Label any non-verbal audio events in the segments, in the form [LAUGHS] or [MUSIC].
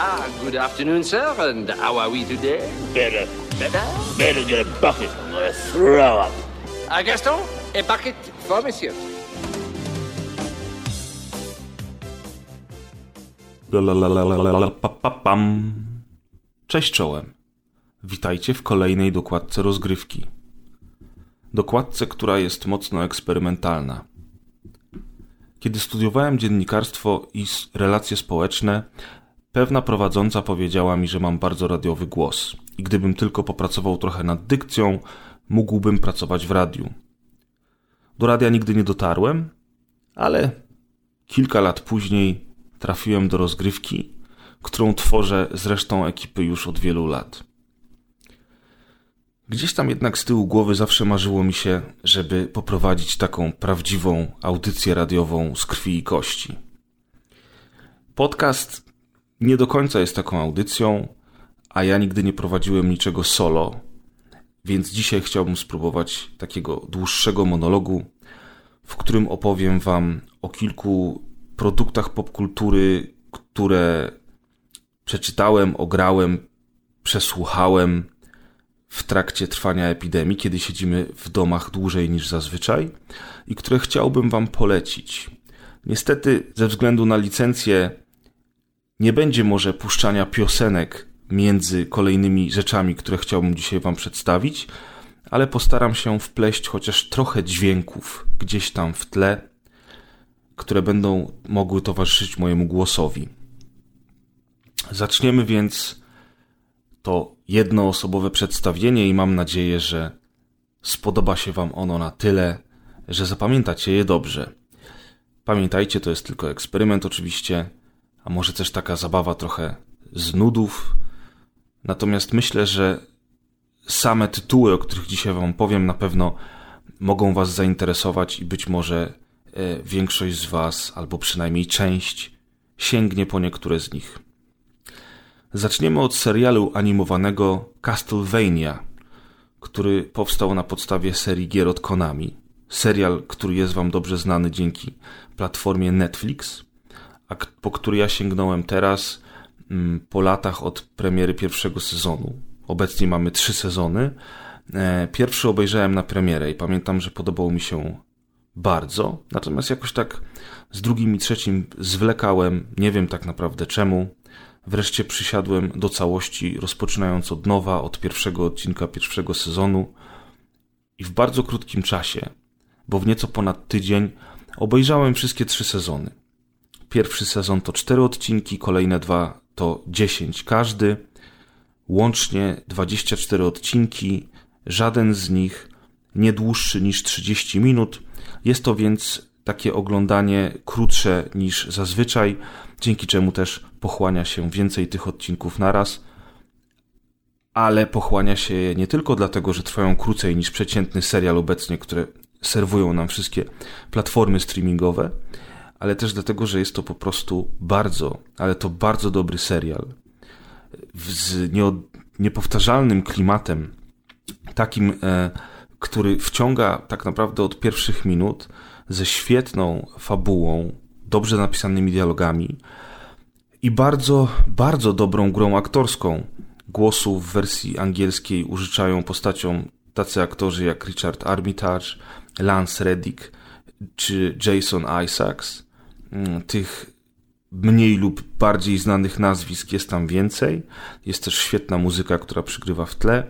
Ah, good afternoon, sir, and how are we today? Better, Better? better get a bucket. I'm gonna throw up. Ah, Gaston, a bucket for monsieur. Lalalalalalapapapam. Cześć czołem. Witajcie w kolejnej dokładce rozgrywki. Dokładce, która jest mocno eksperymentalna. Kiedy studiowałem dziennikarstwo i relacje społeczne, pewna prowadząca powiedziała mi, że mam bardzo radiowy głos i gdybym tylko popracował trochę nad dykcją, mógłbym pracować w radiu. Do radia nigdy nie dotarłem, ale kilka lat później trafiłem do rozgrywki, którą tworzę z resztą ekipy już od wielu lat. Gdzieś tam jednak z tyłu głowy zawsze marzyło mi się, żeby poprowadzić taką prawdziwą audycję radiową z krwi i kości. Podcast nie do końca jest taką audycją, a ja nigdy nie prowadziłem niczego solo, więc dzisiaj chciałbym spróbować takiego dłuższego monologu, w którym opowiem Wam o kilku produktach popkultury, które przeczytałem, ograłem, przesłuchałem w trakcie trwania epidemii, kiedy siedzimy w domach dłużej niż zazwyczaj i które chciałbym Wam polecić. Niestety, ze względu na licencję, nie będzie może puszczania piosenek między kolejnymi rzeczami, które chciałbym dzisiaj Wam przedstawić, ale postaram się wpleść chociaż trochę dźwięków gdzieś tam w tle, które będą mogły towarzyszyć mojemu głosowi. Zaczniemy więc to jednoosobowe przedstawienie i mam nadzieję, że spodoba się Wam ono na tyle, że zapamiętacie je dobrze. Pamiętajcie, to jest tylko eksperyment oczywiście, a może też taka zabawa trochę z nudów. Natomiast myślę, że same tytuły, o których dzisiaj Wam powiem, na pewno mogą Was zainteresować i być może e, większość z Was, albo przynajmniej część, sięgnie po niektóre z nich. Zaczniemy od serialu animowanego Castlevania, który powstał na podstawie serii gier od Konami. Serial, który jest Wam dobrze znany dzięki platformie Netflix, po który ja sięgnąłem teraz mm, po latach od premiery pierwszego sezonu. Obecnie mamy trzy sezony. E, Pierwszy obejrzałem na premierę i pamiętam, że podobał mi się bardzo, natomiast jakoś tak z drugim i trzecim zwlekałem, nie wiem tak naprawdę czemu. Wreszcie przysiadłem do całości, rozpoczynając od nowa, od pierwszego odcinka pierwszego sezonu i w bardzo krótkim czasie, bo w nieco ponad tydzień, obejrzałem wszystkie trzy sezony. Pierwszy sezon to cztery odcinki, kolejne dwa to 10 każdy, łącznie 24 odcinki, żaden z nich nie dłuższy niż 30 minut. Jest to więc takie oglądanie krótsze niż zazwyczaj, dzięki czemu też pochłania się więcej tych odcinków naraz, ale pochłania się je nie tylko dlatego, że trwają krócej niż przeciętny serial obecnie, które serwują nam wszystkie platformy streamingowe, ale też dlatego, że jest to po prostu bardzo, ale to bardzo dobry serial z niepowtarzalnym klimatem, takim, e, który wciąga tak naprawdę od pierwszych minut, ze świetną fabułą, dobrze napisanymi dialogami i bardzo, bardzo dobrą grą aktorską. Głosu w wersji angielskiej użyczają postaciom tacy aktorzy jak Richard Armitage, Lance Reddick czy Jason Isaacs. Mm, Tych mniej lub bardziej znanych nazwisk jest tam więcej. Jest też świetna muzyka, która przygrywa w tle,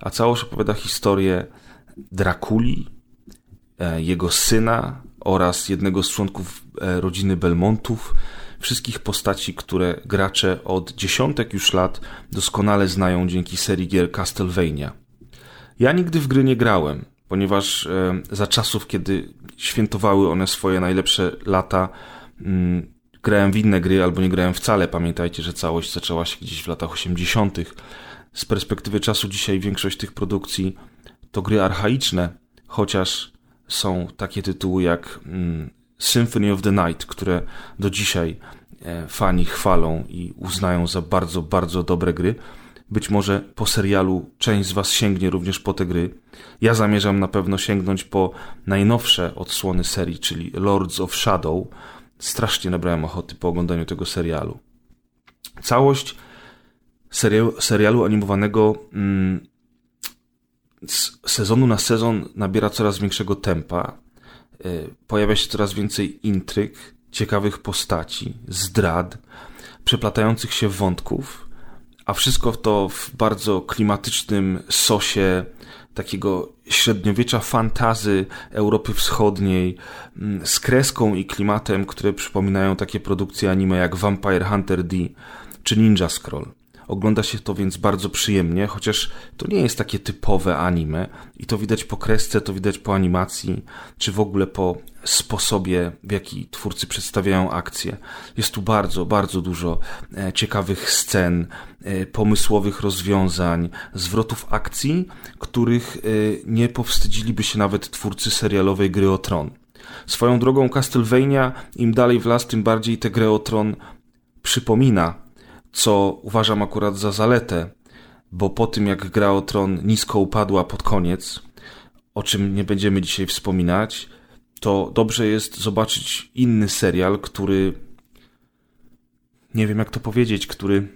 a całość opowiada historię Drakuli, e, jego syna oraz jednego z członków e, rodziny Belmontów, wszystkich postaci, które gracze od dziesiątek już lat doskonale znają dzięki serii gier Castlevania. Ja nigdy w gry nie grałem, ponieważ e, za czasów, kiedy świętowały one swoje najlepsze lata, grałem w inne gry albo nie grałem wcale. Pamiętajcie, że całość zaczęła się gdzieś w latach 80. Z perspektywy czasu dzisiaj większość tych produkcji to gry archaiczne, chociaż są takie tytuły jak mm, Symphony of the Night, które do dzisiaj e, fani chwalą i uznają za bardzo, bardzo dobre gry. Być może po serialu część z Was sięgnie również po te gry. Ja zamierzam na pewno sięgnąć po najnowsze odsłony serii, czyli Lords of Shadow. Strasznie nabrałem ochoty po oglądaniu tego serialu. Całość serialu, serialu animowanego mm, z sezonu na sezon nabiera coraz większego tempa. Y, pojawia się coraz więcej intryg, ciekawych postaci, zdrad, przeplatających się wątków, a wszystko to w bardzo klimatycznym sosie takiego średniowiecza fantazy Europy Wschodniej mm, z kreską i klimatem, które przypominają takie produkcje anime jak Vampire Hunter D czy Ninja Scroll. Ogląda się to więc bardzo przyjemnie, chociaż to nie jest takie typowe anime i to widać po kresce, to widać po animacji, czy w ogóle po sposobie, w jaki twórcy przedstawiają akcje. Jest tu bardzo, bardzo dużo e, ciekawych scen, e, pomysłowych rozwiązań, zwrotów akcji, których e, nie powstydziliby się nawet twórcy serialowej gry o Tron. Swoją drogą Castlevania, im dalej w las, tym bardziej tę grę o Tron przypomina, co uważam akurat za zaletę, bo po tym jak gra o Tron nisko upadła pod koniec, o czym nie będziemy dzisiaj wspominać, to dobrze jest zobaczyć inny serial, który nie wiem jak to powiedzieć, który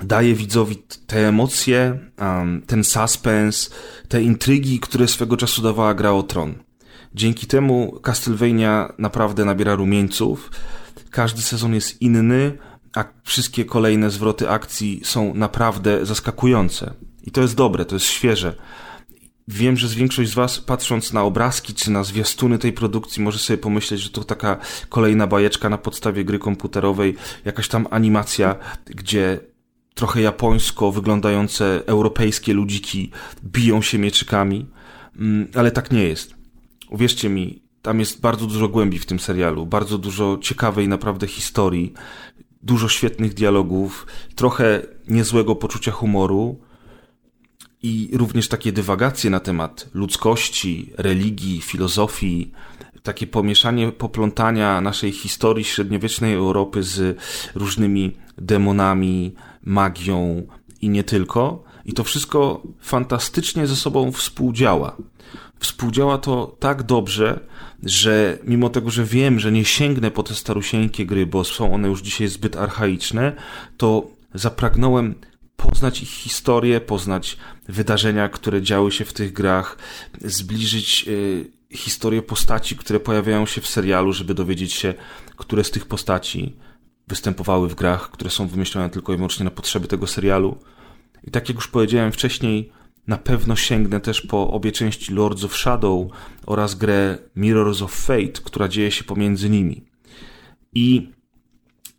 daje widzowi te emocje, ten suspens, te intrygi, które swego czasu dawała gra o Tron. Dzięki temu Castlevania naprawdę nabiera rumieńców. Każdy sezon jest inny, a wszystkie kolejne zwroty akcji są naprawdę zaskakujące. I to jest dobre, to jest świeże. Wiem, że z większość z Was, patrząc na obrazki czy na zwiastuny tej produkcji, może sobie pomyśleć, że to taka kolejna bajeczka na podstawie gry komputerowej, jakaś tam animacja, gdzie trochę japońsko wyglądające europejskie ludziki biją się mieczykami, mm, ale tak nie jest. Uwierzcie mi, tam jest bardzo dużo głębi w tym serialu, bardzo dużo ciekawej naprawdę historii, dużo świetnych dialogów, trochę niezłego poczucia humoru i również takie dywagacje na temat ludzkości, religii, filozofii, takie pomieszanie, poplątania naszej historii średniowiecznej Europy z różnymi demonami, magią i nie tylko. I to wszystko fantastycznie ze sobą współdziała. Współdziała to tak dobrze, że mimo tego, że wiem, że nie sięgnę po te starusieńkie gry, bo są one już dzisiaj zbyt archaiczne, to zapragnąłem poznać ich historię, poznać wydarzenia, które działy się w tych grach, zbliżyć y, historię postaci, które pojawiają się w serialu, żeby dowiedzieć się, które z tych postaci występowały w grach, które są wymyślone tylko i wyłącznie na potrzeby tego serialu. I tak jak już powiedziałem wcześniej, na pewno sięgnę też po obie części Lords of Shadow oraz grę Mirrors of Fate, która dzieje się pomiędzy nimi. I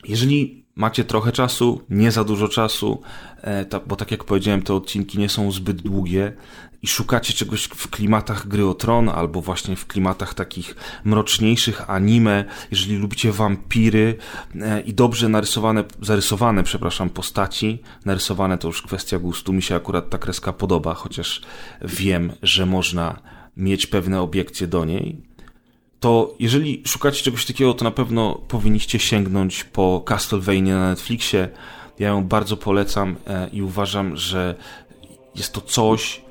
jeżeli macie trochę czasu, nie za dużo czasu, e, bo tak jak powiedziałem, te odcinki nie są zbyt długie i szukacie czegoś w klimatach gry o tron, albo właśnie w klimatach takich mroczniejszych anime, jeżeli lubicie wampiry e, i dobrze narysowane, zarysowane, przepraszam, postaci, narysowane to już kwestia gustu, mi się akurat ta kreska podoba, chociaż wiem, że można mieć pewne obiekcje do niej, to jeżeli szukacie czegoś takiego, to na pewno powinniście sięgnąć po Castlevania na Netflixie. Ja ją bardzo polecam e, i uważam, że jest to coś,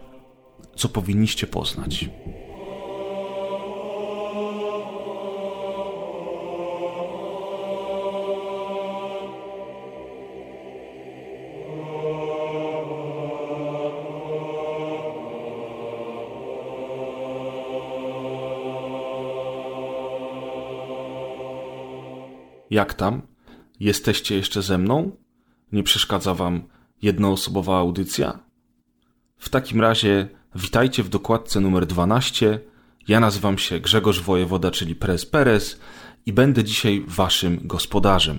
co powinniście poznać. Jak tam? Jesteście jeszcze ze mną? Nie przeszkadza wam jednoosobowa audycja? W takim razie witajcie w dokładce numer 12. Ja nazywam się Grzegorz Wojewoda, czyli Prez Perez i będę dzisiaj waszym gospodarzem.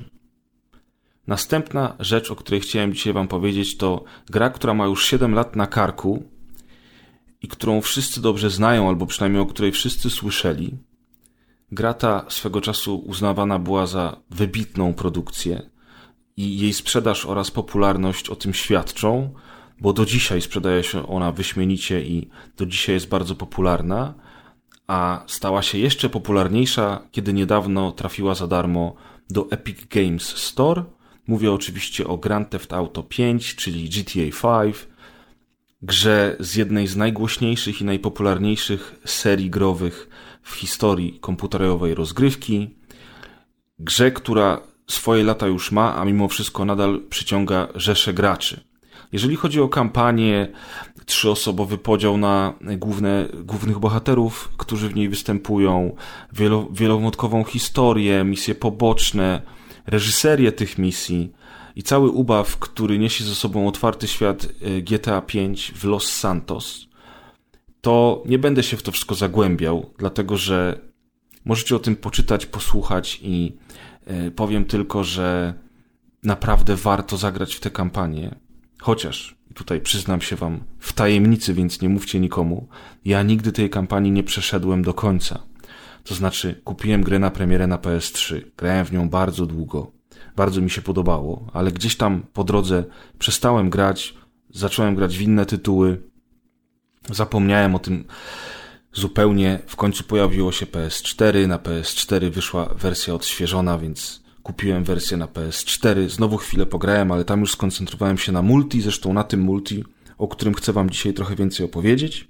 Następna rzecz, o której chciałem dzisiaj wam powiedzieć, to gra, która ma już 7 lat na karku i którą wszyscy dobrze znają, albo przynajmniej o której wszyscy słyszeli – Gra ta swego czasu uznawana była za wybitną produkcję i jej sprzedaż oraz popularność o tym świadczą, bo do dzisiaj sprzedaje się ona wyśmienicie i do dzisiaj jest bardzo popularna, a stała się jeszcze popularniejsza, kiedy niedawno trafiła za darmo do Epic Games Store. Mówię oczywiście o Grand Theft Auto 5, czyli GTA 5, grze z jednej z najgłośniejszych i najpopularniejszych serii growych w historii komputerowej rozgrywki, grze, która swoje lata już ma, a mimo wszystko nadal przyciąga rzesze graczy. Jeżeli chodzi o kampanię, trzyosobowy podział na główne, głównych bohaterów, którzy w niej występują, wielo, wielowątkową historię, misje poboczne, reżyserię tych misji i cały ubaw, który niesie ze sobą otwarty świat e, GTA V w Los Santos, to nie będę się w to wszystko zagłębiał, dlatego że możecie o tym poczytać, posłuchać i e, powiem tylko, że naprawdę warto zagrać w tę kampanię. Chociaż, tutaj przyznam się wam w tajemnicy, więc nie mówcie nikomu, ja nigdy tej kampanii nie przeszedłem do końca. To znaczy, kupiłem grę na premierę na PS3, grałem w nią bardzo długo, bardzo mi się podobało, ale gdzieś tam po drodze przestałem grać, zacząłem grać w inne tytuły, zapomniałem o tym zupełnie. W końcu pojawiło się PS4, na PS4 wyszła wersja odświeżona, więc kupiłem wersję na PS4. Znowu chwilę pograłem, ale tam już skoncentrowałem się na multi, zresztą na tym multi, o którym chcę wam dzisiaj trochę więcej opowiedzieć.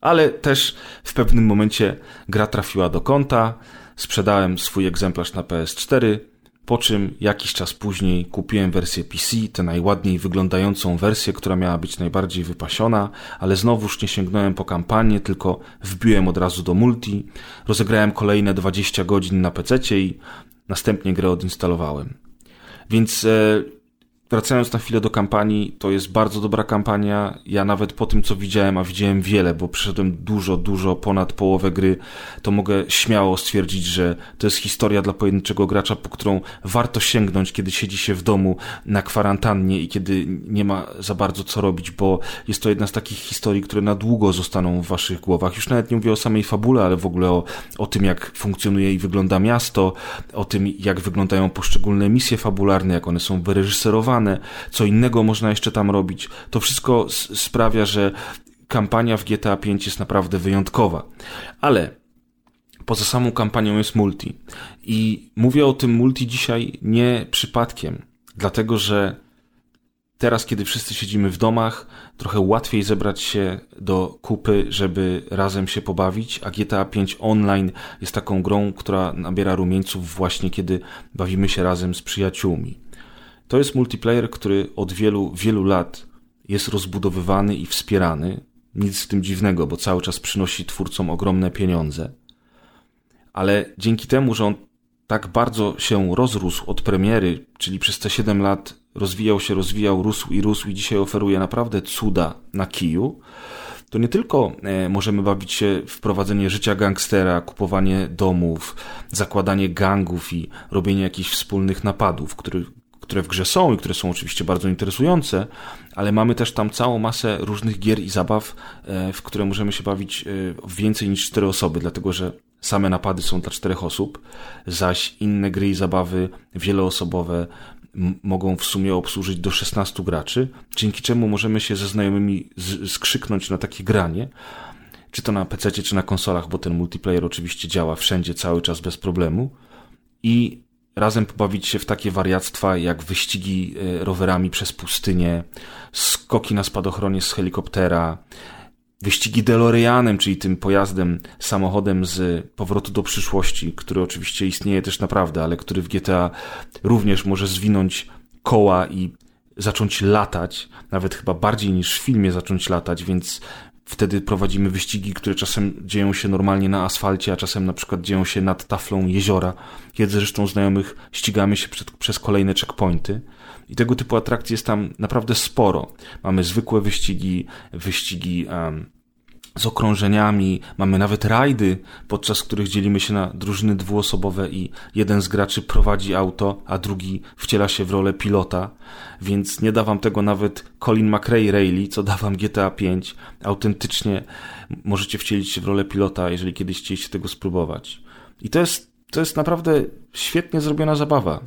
Ale też w pewnym momencie gra trafiła do konta, sprzedałem swój egzemplarz na PS4, po czym jakiś czas później kupiłem wersję PC, tę najładniej wyglądającą wersję, która miała być najbardziej wypasiona, ale znowuż nie sięgnąłem po kampanię, tylko wbiłem od razu do multi, rozegrałem kolejne 20 godzin na PC i następnie grę odinstalowałem. Więc e, Wracając na chwilę do kampanii, to jest bardzo dobra kampania. Ja nawet po tym, co widziałem, a widziałem wiele, bo przeszedłem dużo, dużo ponad połowę gry, to mogę śmiało stwierdzić, że to jest historia dla pojedynczego gracza, po którą warto sięgnąć, kiedy siedzi się w domu na kwarantannie i kiedy nie ma za bardzo co robić, bo jest to jedna z takich historii, które na długo zostaną w waszych głowach. Już nawet nie mówię o samej fabule, ale w ogóle o, o tym, jak funkcjonuje i wygląda miasto, o tym, jak wyglądają poszczególne misje fabularne, jak one są wyreżyserowane, co innego można jeszcze tam robić. To wszystko sprawia, że kampania w GTA 5 jest naprawdę wyjątkowa. Ale poza samą kampanią jest multi. I mówię o tym multi dzisiaj nie przypadkiem, dlatego że teraz, kiedy wszyscy siedzimy w domach, trochę łatwiej zebrać się do kupy, żeby razem się pobawić, a GTA 5 Online jest taką grą, która nabiera rumieńców właśnie kiedy bawimy się razem z przyjaciółmi. To jest multiplayer, który od wielu, wielu lat jest rozbudowywany i wspierany. Nic w tym dziwnego, bo cały czas przynosi twórcom ogromne pieniądze. Ale dzięki temu, że on tak bardzo się rozrósł od premiery, czyli przez te 7 lat rozwijał się, rozwijał, rósł i rósł i dzisiaj oferuje naprawdę cuda na kiju, to nie tylko e, możemy bawić się w prowadzenie życia gangstera, kupowanie domów, zakładanie gangów i robienie jakichś wspólnych napadów, których, które w grze są i które są oczywiście bardzo interesujące, ale mamy też tam całą masę różnych gier i zabaw, e, w które możemy się bawić w więcej niż cztery osoby, dlatego że same napady są dla czterech osób, zaś inne gry i zabawy wieloosobowe mogą w sumie obsłużyć do 16 graczy, dzięki czemu możemy się ze znajomymi skrzyknąć na takie granie, czy to na PC, czy na konsolach, bo ten multiplayer oczywiście działa wszędzie, cały czas bez problemu. I razem pobawić się w takie wariactwa jak wyścigi e, rowerami przez pustynię, skoki na spadochronie z helikoptera, wyścigi DeLoreanem, czyli tym pojazdem, samochodem z powrotu do przyszłości, który oczywiście istnieje też naprawdę, ale który w GTA również może zwinąć koła i zacząć latać, nawet chyba bardziej niż w filmie zacząć latać, więc Wtedy prowadzimy wyścigi, które czasem dzieją się normalnie na asfalcie, a czasem na przykład dzieją się nad taflą jeziora, kiedy zresztą znajomych ścigamy się przed, przez kolejne checkpointy. I tego typu atrakcji jest tam naprawdę sporo. Mamy zwykłe wyścigi, wyścigi um, z okrążeniami, mamy nawet rajdy, podczas których dzielimy się na drużyny dwuosobowe i jeden z graczy prowadzi auto, a drugi wciela się w rolę pilota, więc nie da wam tego nawet Colin McRae Rayleigh, co da wam GTA 5. Autentycznie możecie wcielić się w rolę pilota, jeżeli kiedyś chcieliście tego spróbować. I to jest, to jest naprawdę świetnie zrobiona zabawa.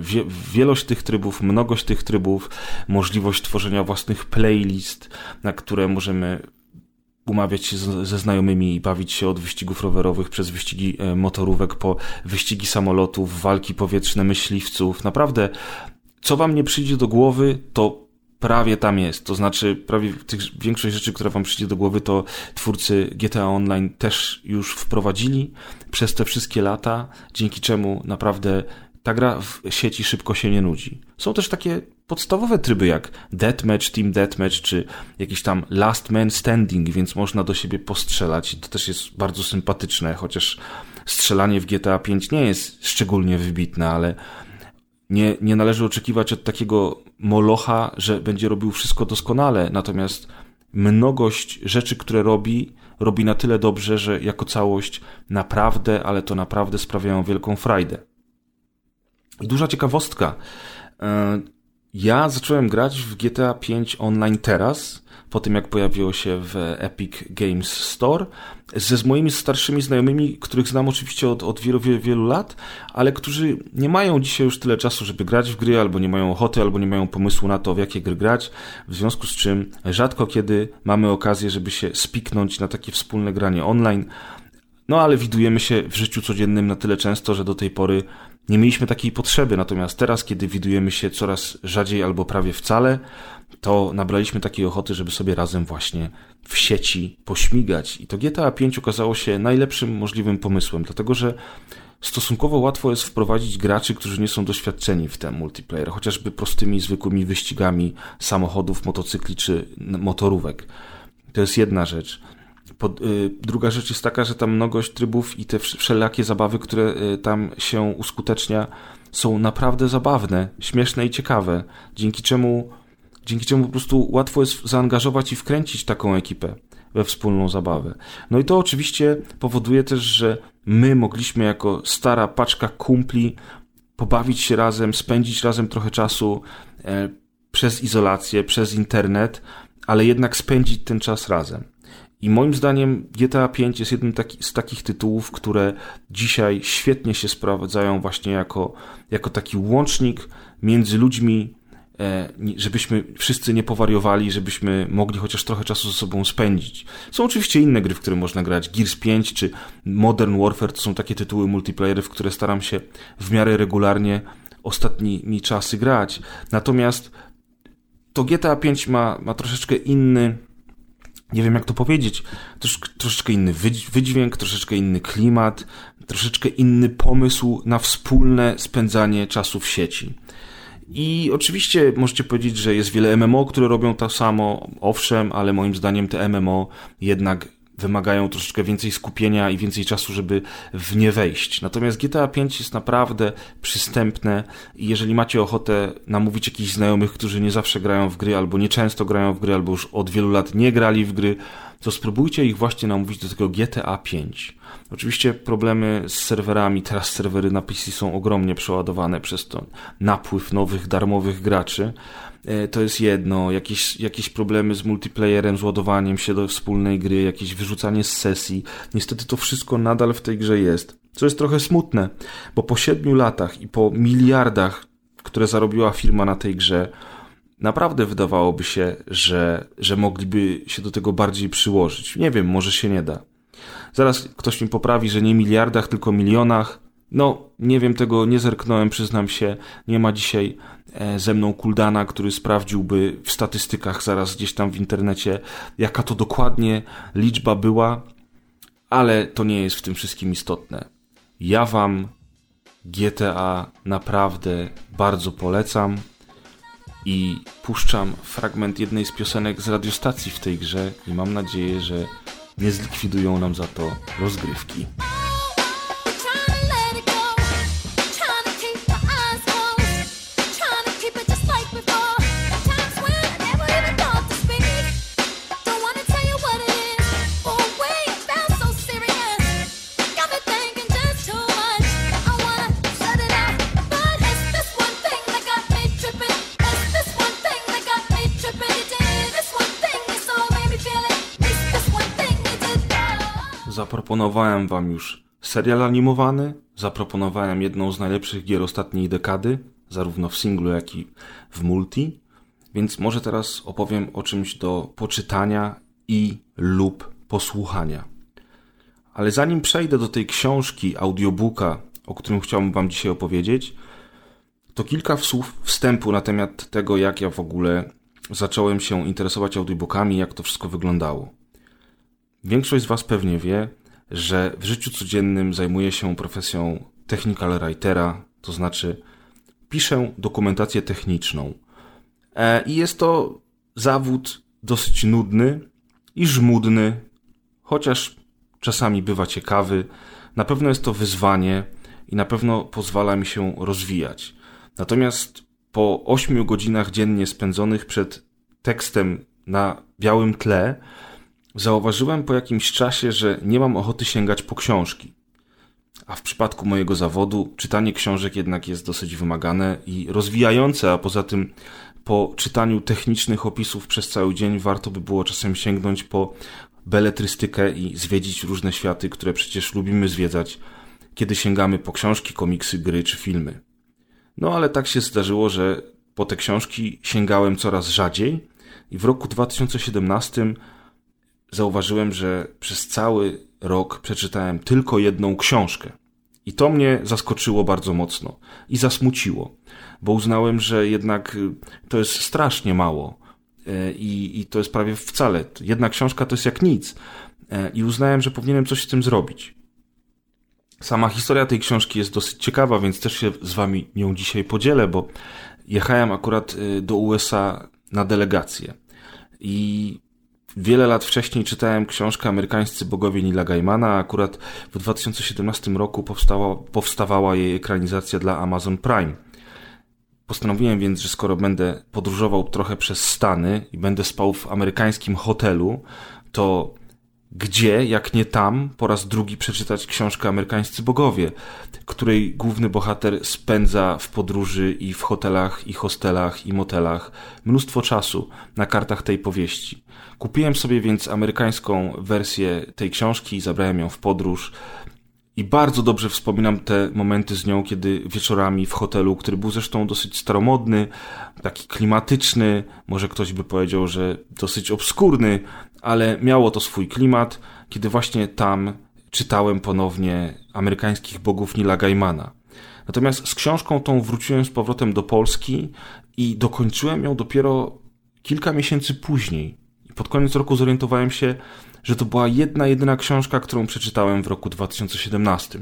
Wie, wielość tych trybów, mnogość tych trybów, możliwość tworzenia własnych playlist, na które możemy umawiać się ze znajomymi i bawić się od wyścigów rowerowych przez wyścigi e, motorówek po wyścigi samolotów, walki powietrzne myśliwców. Naprawdę, co wam nie przyjdzie do głowy, to prawie tam jest. To znaczy, prawie tych, większość rzeczy, która wam przyjdzie do głowy, to twórcy GTA Online też już wprowadzili przez te wszystkie lata, dzięki czemu naprawdę ta gra w sieci szybko się nie nudzi. Są też takie podstawowe tryby jak Deathmatch, Team Deathmatch, czy jakiś tam Last Man Standing, więc można do siebie postrzelać i to też jest bardzo sympatyczne, chociaż strzelanie w GTA V nie jest szczególnie wybitne, ale nie, nie należy oczekiwać od takiego molocha, że będzie robił wszystko doskonale, natomiast mnogość rzeczy, które robi, robi na tyle dobrze, że jako całość naprawdę, ale to naprawdę sprawiają wielką frajdę. Duża ciekawostka. Ja zacząłem grać w GTA 5 online teraz, po tym jak pojawiło się w Epic Games Store, ze z moimi starszymi znajomymi, których znam oczywiście od, od wielu, wielu, wielu lat, ale którzy nie mają dzisiaj już tyle czasu, żeby grać w gry, albo nie mają ochoty, albo nie mają pomysłu na to, w jakie gry grać, w związku z czym rzadko kiedy mamy okazję, żeby się spiknąć na takie wspólne granie online. No ale widujemy się w życiu codziennym na tyle często, że do tej pory nie mieliśmy takiej potrzeby, natomiast teraz, kiedy widujemy się coraz rzadziej albo prawie wcale, to nabraliśmy takiej ochoty, żeby sobie razem właśnie w sieci pośmigać. I to GTA 5 okazało się najlepszym możliwym pomysłem, dlatego że stosunkowo łatwo jest wprowadzić graczy, którzy nie są doświadczeni w ten multiplayer, chociażby prostymi, zwykłymi wyścigami samochodów, motocykli czy motorówek. To jest jedna rzecz. Pod, y, druga rzecz jest taka, że ta mnogość trybów i te wszelakie zabawy, które y, tam się uskutecznia, są naprawdę zabawne, śmieszne i ciekawe, dzięki czemu, dzięki czemu po prostu łatwo jest zaangażować i wkręcić taką ekipę we wspólną zabawę. No i to oczywiście powoduje też, że my mogliśmy jako stara paczka kumpli pobawić się razem, spędzić razem trochę czasu e, przez izolację, przez internet, ale jednak spędzić ten czas razem. I moim zdaniem GTA V jest jednym taki, z takich tytułów, które dzisiaj świetnie się sprawdzają właśnie jako, jako taki łącznik między ludźmi, e, żebyśmy wszyscy nie powariowali, żebyśmy mogli chociaż trochę czasu ze sobą spędzić. Są oczywiście inne gry, w które można grać. Gears 5 czy Modern Warfare to są takie tytuły multiplayery, w które staram się w miarę regularnie ostatnimi czasy grać. Natomiast to GTA 5 ma, ma troszeczkę inny nie wiem jak to powiedzieć, Trosz, troszeczkę inny wydźwięk, troszeczkę inny klimat, troszeczkę inny pomysł na wspólne spędzanie czasu w sieci. I oczywiście możecie powiedzieć, że jest wiele MMO, które robią to samo, owszem, ale moim zdaniem te MMO jednak wymagają troszeczkę więcej skupienia i więcej czasu, żeby w nie wejść. Natomiast GTA 5 jest naprawdę przystępne i jeżeli macie ochotę namówić jakichś znajomych, którzy nie zawsze grają w gry, albo nie często grają w gry, albo już od wielu lat nie grali w gry, to spróbujcie ich właśnie namówić do tego GTA 5. Oczywiście problemy z serwerami, teraz serwery na PC są ogromnie przeładowane przez to napływ nowych, darmowych graczy, to jest jedno, jakieś, jakieś problemy z multiplayerem, z ładowaniem się do wspólnej gry, jakieś wyrzucanie z sesji. Niestety to wszystko nadal w tej grze jest. Co jest trochę smutne, bo po siedmiu latach i po miliardach, które zarobiła firma na tej grze, naprawdę wydawałoby się, że, że mogliby się do tego bardziej przyłożyć. Nie wiem, może się nie da. Zaraz ktoś mi poprawi, że nie miliardach, tylko milionach. No, nie wiem tego, nie zerknąłem, przyznam się. Nie ma dzisiaj e, ze mną Kuldana, który sprawdziłby w statystykach zaraz gdzieś tam w internecie, jaka to dokładnie liczba była, ale to nie jest w tym wszystkim istotne. Ja wam GTA naprawdę bardzo polecam i puszczam fragment jednej z piosenek z radiostacji w tej grze i mam nadzieję, że nie zlikwidują nam za to rozgrywki. Zaproponowałem wam już serial animowany, zaproponowałem jedną z najlepszych gier ostatniej dekady, zarówno w singlu, jak i w multi, więc może teraz opowiem o czymś do poczytania i lub posłuchania. Ale zanim przejdę do tej książki, audiobooka, o którym chciałbym wam dzisiaj opowiedzieć, to kilka słów wstępu na temat tego, jak ja w ogóle zacząłem się interesować audiobookami, jak to wszystko wyglądało. Większość z Was pewnie wie, że w życiu codziennym zajmuję się profesją technical writera, To znaczy, piszę dokumentację techniczną. E, I jest to zawód dosyć nudny i żmudny, chociaż czasami bywa ciekawy. Na pewno jest to wyzwanie i na pewno pozwala mi się rozwijać. Natomiast po 8 godzinach dziennie spędzonych przed tekstem na białym tle, zauważyłem po jakimś czasie, że nie mam ochoty sięgać po książki. A w przypadku mojego zawodu czytanie książek jednak jest dosyć wymagane i rozwijające, a poza tym po czytaniu technicznych opisów przez cały dzień warto by było czasem sięgnąć po beletrystykę i zwiedzić różne światy, które przecież lubimy zwiedzać, kiedy sięgamy po książki, komiksy, gry czy filmy. No ale tak się zdarzyło, że po te książki sięgałem coraz rzadziej i w roku 2017 zauważyłem, że przez cały rok przeczytałem tylko jedną książkę. I to mnie zaskoczyło bardzo mocno i zasmuciło, bo uznałem, że jednak y, to jest strasznie mało y, i, i to jest prawie wcale. Jedna książka to jest jak nic. Y, I uznałem, że powinienem coś z tym zrobić. Sama historia tej książki jest dosyć ciekawa, więc też się z wami nią dzisiaj podzielę, bo jechałem akurat do USA na delegację. I Wiele lat wcześniej czytałem książkę Amerykańscy bogowie Nila Gaimana, a akurat w 2017 roku powstała, powstawała jej ekranizacja dla Amazon Prime. Postanowiłem więc, że skoro będę podróżował trochę przez Stany i będę spał w amerykańskim hotelu, to gdzie, jak nie tam, po raz drugi przeczytać książkę Amerykańscy Bogowie, której główny bohater spędza w podróży i w hotelach, i hostelach, i motelach mnóstwo czasu na kartach tej powieści. Kupiłem sobie więc amerykańską wersję tej książki i zabrałem ją w podróż. I bardzo dobrze wspominam te momenty z nią, kiedy wieczorami w hotelu, który był zresztą dosyć staromodny, taki klimatyczny, może ktoś by powiedział, że dosyć obskurny, ale miało to swój klimat, kiedy właśnie tam czytałem ponownie amerykańskich bogów Nila Gaimana. Natomiast z książką tą wróciłem z powrotem do Polski i dokończyłem ją dopiero kilka miesięcy później. Pod koniec roku zorientowałem się, że to była jedna, jedyna książka, którą przeczytałem w roku 2017.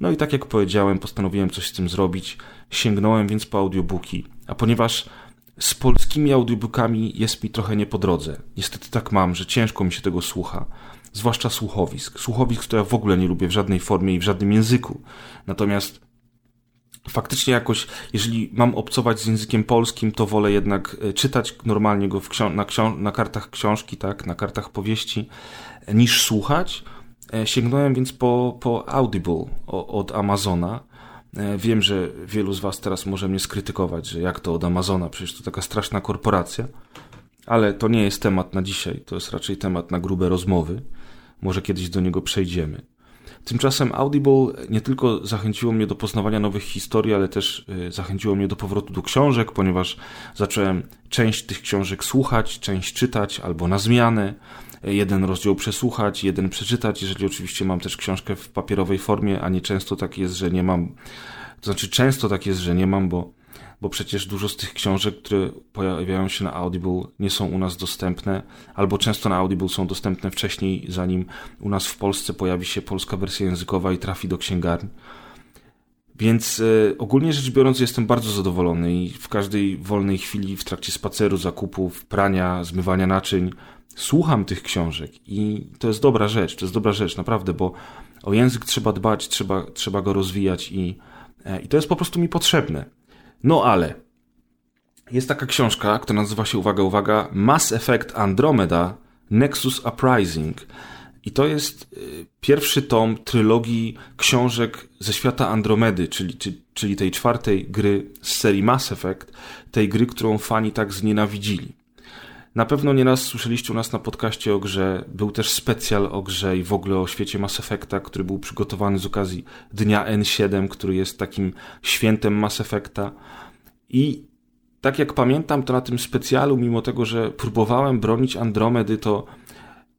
No i tak jak powiedziałem, postanowiłem coś z tym zrobić. Sięgnąłem więc po audiobooki. A ponieważ z polskimi audiobookami jest mi trochę nie po drodze. Niestety tak mam, że ciężko mi się tego słucha. Zwłaszcza słuchowisk. Słuchowisk, które ja w ogóle nie lubię w żadnej formie i w żadnym języku. Natomiast faktycznie jakoś, jeżeli mam obcować z językiem polskim, to wolę jednak e, czytać normalnie go na, na kartach książki, tak, na kartach powieści, e, niż słuchać. E, sięgnąłem więc po, po Audible od Amazona wiem, że wielu z Was teraz może mnie skrytykować, że jak to od Amazona, przecież to taka straszna korporacja. Ale to nie jest temat na dzisiaj, to jest raczej temat na grube rozmowy. Może kiedyś do niego przejdziemy. Tymczasem Audible nie tylko zachęciło mnie do poznawania nowych historii, ale też e, zachęciło mnie do powrotu do książek, ponieważ zacząłem część tych książek słuchać, część czytać albo na zmianę. Jeden rozdział przesłuchać, jeden przeczytać, jeżeli oczywiście mam też książkę w papierowej formie, a nie często tak jest, że nie mam, to znaczy często tak jest, że nie mam, bo, bo przecież dużo z tych książek, które pojawiają się na Audible nie są u nas dostępne, albo często na Audible są dostępne wcześniej, zanim u nas w Polsce pojawi się polska wersja językowa i trafi do księgarni. Więc e, ogólnie rzecz biorąc, jestem bardzo zadowolony i w każdej wolnej chwili, w trakcie spaceru, zakupów, prania, zmywania naczyń, słucham tych książek i to jest dobra rzecz, to jest dobra rzecz, naprawdę, bo o język trzeba dbać, trzeba, trzeba go rozwijać i, e, i to jest po prostu mi potrzebne. No ale jest taka książka, która nazywa się, uwaga, uwaga, Mass Effect Andromeda Nexus Uprising. I to jest e, pierwszy tom trylogii książek ze świata Andromedy, czyli, czyli tej czwartej gry z serii Mass Effect, tej gry, którą fani tak znienawidzili. Na pewno nieraz słyszeliście u nas na podcaście o grze. Był też specjal o grze i w ogóle o świecie Mass Effecta, który był przygotowany z okazji Dnia N7, który jest takim świętem Mass Effecta. I tak jak pamiętam, to na tym specjalu, mimo tego, że próbowałem bronić Andromedy, to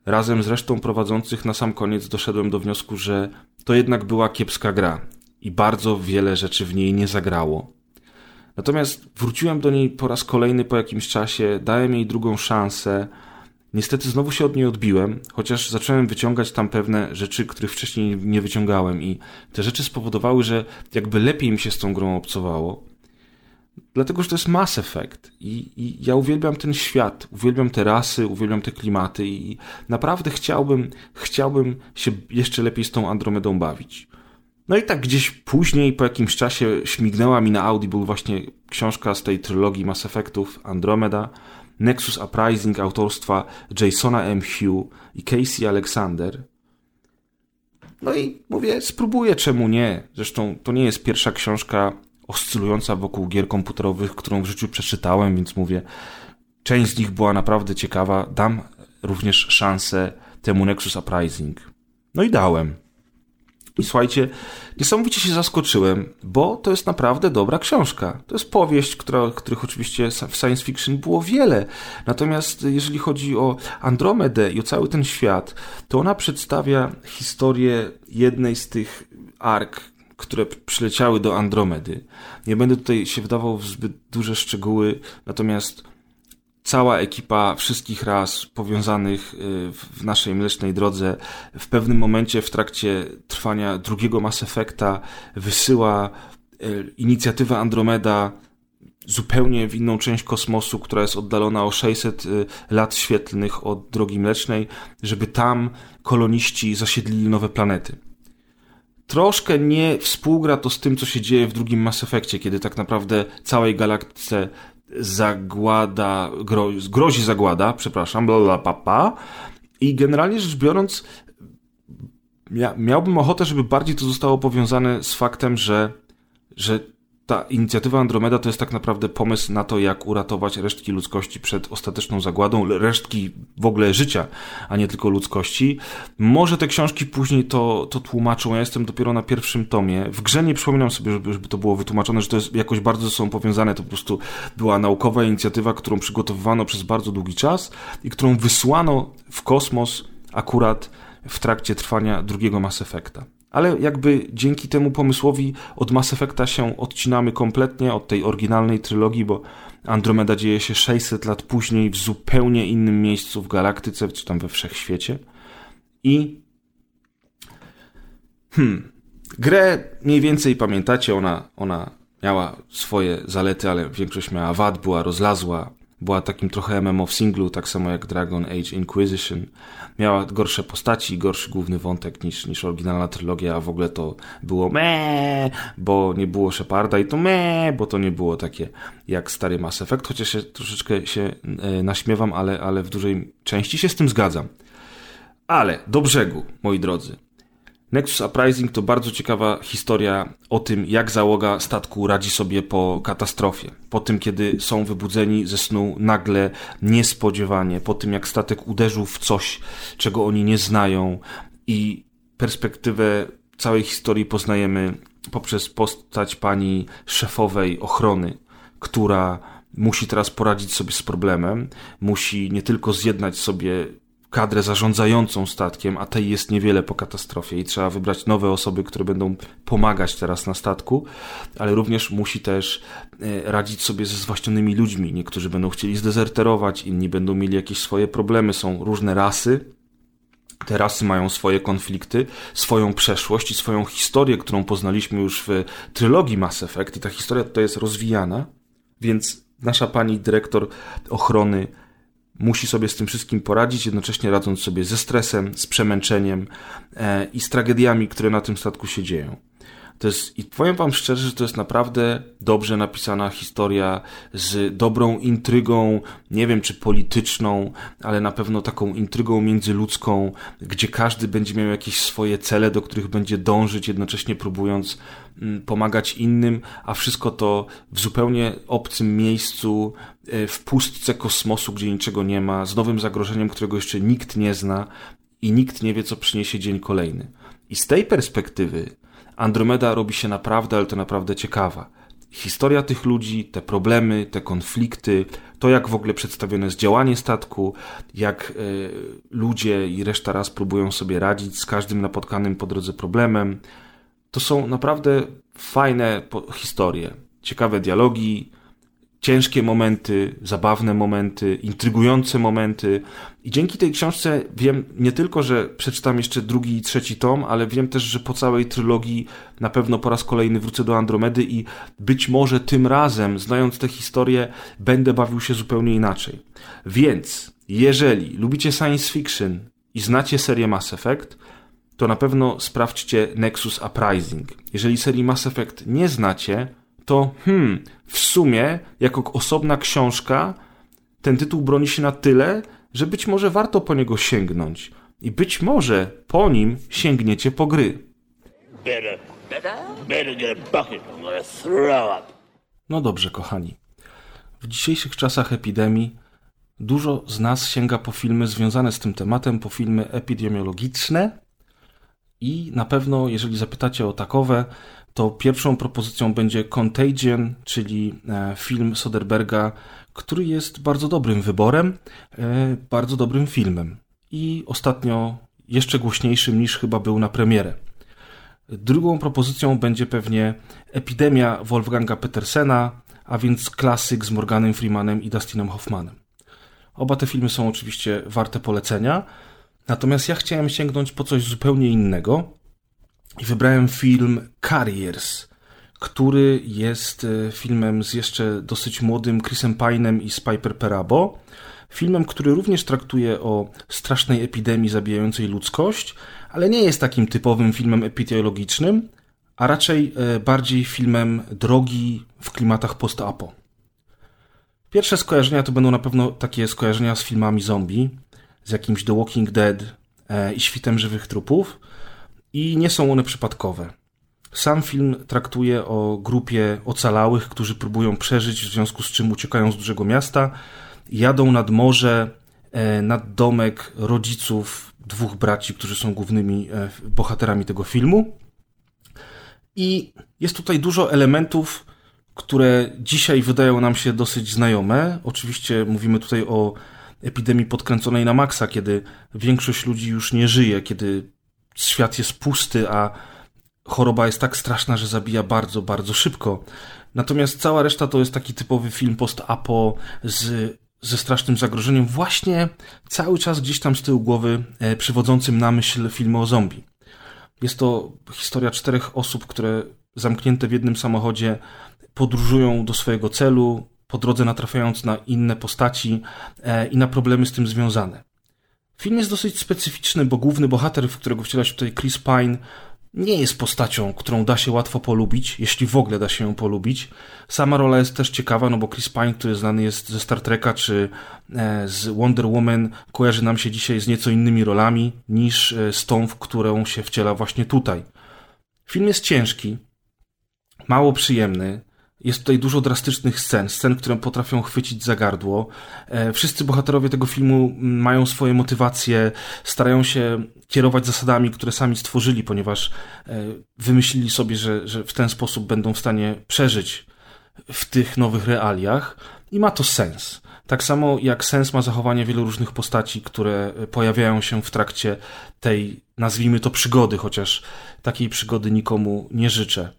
razem z resztą prowadzących na sam koniec doszedłem do wniosku, że to jednak była kiepska gra i bardzo wiele rzeczy w niej nie zagrało. Natomiast wróciłem do niej po raz kolejny po jakimś czasie, dałem jej drugą szansę Niestety znowu się od niej odbiłem, chociaż zacząłem wyciągać tam pewne rzeczy, których wcześniej nie wyciągałem i te rzeczy spowodowały, że jakby lepiej mi się z tą grą obcowało. Dlatego, że to jest Mass Effect i, i ja uwielbiam ten świat, uwielbiam te rasy, uwielbiam te klimaty i naprawdę chciałbym, chciałbym się jeszcze lepiej z tą Andromedą bawić. No i tak gdzieś później, po jakimś czasie śmignęła mi na Audible właśnie książka z tej trylogii Mass Effectów Andromeda, Nexus Uprising autorstwa Jasona M. Hugh i Casey Alexander. No i mówię, spróbuję, czemu nie. Zresztą to nie jest pierwsza książka oscylująca wokół gier komputerowych, którą w życiu przeczytałem, więc mówię, część z nich była naprawdę ciekawa. Dam również szansę temu Nexus Uprising. No i dałem. I słuchajcie, niesamowicie się zaskoczyłem, bo to jest naprawdę dobra książka. To jest powieść, która, których oczywiście w science fiction było wiele. Natomiast jeżeli chodzi o Andromedę i o cały ten świat, to ona przedstawia historię jednej z tych ark, które przyleciały do Andromedy. Nie będę tutaj się wdawał w zbyt duże szczegóły, natomiast cała ekipa wszystkich ras powiązanych y, w naszej mlecznej drodze w pewnym momencie w trakcie trwania drugiego Mass Effecta wysyła y, inicjatywę Andromeda zupełnie w inną część kosmosu, która jest oddalona o 600 y, lat świetlnych od drogi mlecznej, żeby tam koloniści zasiedlili nowe planety. Troszkę nie współgra to z tym, co się dzieje w drugim Mass Effectie, kiedy tak naprawdę całej galaktyce zagłada, gro, grozi zagłada, przepraszam, bla, papa. I generalnie rzecz biorąc, mia, miałbym ochotę, żeby bardziej to zostało powiązane z faktem, że, że ta inicjatywa Andromeda to jest tak naprawdę pomysł na to, jak uratować resztki ludzkości przed ostateczną zagładą, resztki w ogóle życia, a nie tylko ludzkości. Może te książki później to, to tłumaczą, ja jestem dopiero na pierwszym tomie. W grze nie przypominam sobie, żeby, żeby to było wytłumaczone, że to jest jakoś bardzo ze sobą powiązane, to po prostu była naukowa inicjatywa, którą przygotowywano przez bardzo długi czas i którą wysłano w kosmos akurat w trakcie trwania drugiego Mass Effecta ale jakby dzięki temu pomysłowi od Mass Effecta się odcinamy kompletnie od tej oryginalnej trylogii, bo Andromeda dzieje się 600 lat później w zupełnie innym miejscu w galaktyce, czy tam we wszechświecie. I hmm, grę mniej więcej pamiętacie, ona, ona miała swoje zalety, ale większość miała wad, była rozlazła, była takim trochę MMO w singlu, tak samo jak Dragon Age Inquisition. Miała gorsze postaci, gorszy główny wątek niż, niż oryginalna trylogia, a w ogóle to było me, bo nie było Sheparda i to me, bo to nie było takie jak stary Mass Effect, chociaż się troszeczkę się e, naśmiewam, ale, ale w dużej części się z tym zgadzam. Ale do brzegu, moi drodzy. Nexus Uprising to bardzo ciekawa historia o tym, jak załoga statku radzi sobie po katastrofie. Po tym, kiedy są wybudzeni ze snu nagle, niespodziewanie, po tym, jak statek uderzył w coś, czego oni nie znają i perspektywę całej historii poznajemy poprzez postać pani szefowej ochrony, która musi teraz poradzić sobie z problemem, musi nie tylko zjednać sobie kadrę zarządzającą statkiem, a tej jest niewiele po katastrofie i trzeba wybrać nowe osoby, które będą pomagać teraz na statku, ale również musi też e, radzić sobie ze zwłaścionymi ludźmi. Niektórzy będą chcieli zdezerterować, inni będą mieli jakieś swoje problemy, są różne rasy, te rasy mają swoje konflikty, swoją przeszłość i swoją historię, którą poznaliśmy już w trylogii Mass Effect. I ta historia tutaj jest rozwijana, więc nasza pani dyrektor ochrony musi sobie z tym wszystkim poradzić, jednocześnie radząc sobie ze stresem, z przemęczeniem e, i z tragediami, które na tym statku się dzieją. To jest, I powiem Wam szczerze, że to jest naprawdę dobrze napisana historia z dobrą intrygą, nie wiem czy polityczną, ale na pewno taką intrygą międzyludzką, gdzie każdy będzie miał jakieś swoje cele, do których będzie dążyć, jednocześnie próbując mm, pomagać innym, a wszystko to w zupełnie obcym miejscu, e, w pustce kosmosu, gdzie niczego nie ma, z nowym zagrożeniem, którego jeszcze nikt nie zna i nikt nie wie, co przyniesie dzień kolejny. I z tej perspektywy Andromeda robi się naprawdę, ale to naprawdę ciekawa. Historia tych ludzi, te problemy, te konflikty, to jak w ogóle przedstawione jest działanie statku, jak y, ludzie i reszta raz próbują sobie radzić z każdym napotkanym po drodze problemem. To są naprawdę fajne historie, ciekawe dialogi, ciężkie momenty, zabawne momenty, intrygujące momenty. I dzięki tej książce wiem nie tylko, że przeczytam jeszcze drugi i trzeci tom, ale wiem też, że po całej trylogii na pewno po raz kolejny wrócę do Andromedy i być może tym razem, znając tę historię, będę bawił się zupełnie inaczej. Więc, jeżeli lubicie science fiction i znacie serię Mass Effect, to na pewno sprawdźcie Nexus Uprising. Jeżeli serii Mass Effect nie znacie, to hmm, w sumie, jako osobna książka, ten tytuł broni się na tyle, że być może warto po niego sięgnąć. I być może po nim sięgniecie po gry. Better, better get a bucket. I'm gonna throw up. No dobrze, kochani. W dzisiejszych czasach epidemii dużo z nas sięga po filmy związane z tym tematem, po filmy epidemiologiczne. I na pewno, jeżeli zapytacie o takowe, to pierwszą propozycją będzie Contagion, czyli e, film Soderberga, który jest bardzo dobrym wyborem, e, bardzo dobrym filmem. I ostatnio jeszcze głośniejszym niż chyba był na premierę. Drugą propozycją będzie pewnie Epidemia Wolfganga Petersena, a więc klasyk z Morganem Freemanem i Dustinem Hoffmanem. Oba te filmy są oczywiście warte polecenia, natomiast ja chciałem sięgnąć po coś zupełnie innego i wybrałem film Carriers, który jest e, filmem z jeszcze dosyć młodym Chrisem Pine'em i z Piper Perabo. Filmem, który również traktuje o strasznej epidemii zabijającej ludzkość, ale nie jest takim typowym filmem epidemiologicznym, a raczej e, bardziej filmem drogi w klimatach post-apo. Pierwsze skojarzenia to będą na pewno takie skojarzenia z filmami zombie, z jakimś The Walking Dead e, i świtem żywych trupów, i nie są one przypadkowe. Sam film traktuje o grupie ocalałych, którzy próbują przeżyć, w związku z czym uciekają z dużego miasta, jadą nad morze, e, nad domek rodziców dwóch braci, którzy są głównymi e, bohaterami tego filmu. I jest tutaj dużo elementów, które dzisiaj wydają nam się dosyć znajome. Oczywiście mówimy tutaj o epidemii podkręconej na maksa, kiedy większość ludzi już nie żyje, kiedy świat jest pusty, a choroba jest tak straszna, że zabija bardzo, bardzo szybko. Natomiast cała reszta to jest taki typowy film post-apo z, ze strasznym zagrożeniem, właśnie cały czas gdzieś tam z tyłu głowy e, przywodzącym na myśl filmu o zombie. Jest to historia czterech osób, które zamknięte w jednym samochodzie podróżują do swojego celu, po drodze natrafiając na inne postaci e, i na problemy z tym związane. Film jest dosyć specyficzny, bo główny bohater, w którego wciela się tutaj Chris Pine, nie jest postacią, którą da się łatwo polubić, jeśli w ogóle da się ją polubić. Sama rola jest też ciekawa, no bo Chris Pine, który znany jest ze Star Treka czy e, z Wonder Woman, kojarzy nam się dzisiaj z nieco innymi rolami niż e, z tą, w którą się wciela właśnie tutaj. Film jest ciężki, mało przyjemny, jest tutaj dużo drastycznych scen, scen, które potrafią chwycić za gardło. E, wszyscy bohaterowie tego filmu mają swoje motywacje, starają się kierować zasadami, które sami stworzyli, ponieważ e, wymyślili sobie, że, że w ten sposób będą w stanie przeżyć w tych nowych realiach i ma to sens. Tak samo jak sens ma zachowanie wielu różnych postaci, które pojawiają się w trakcie tej, nazwijmy to, przygody, chociaż takiej przygody nikomu nie życzę.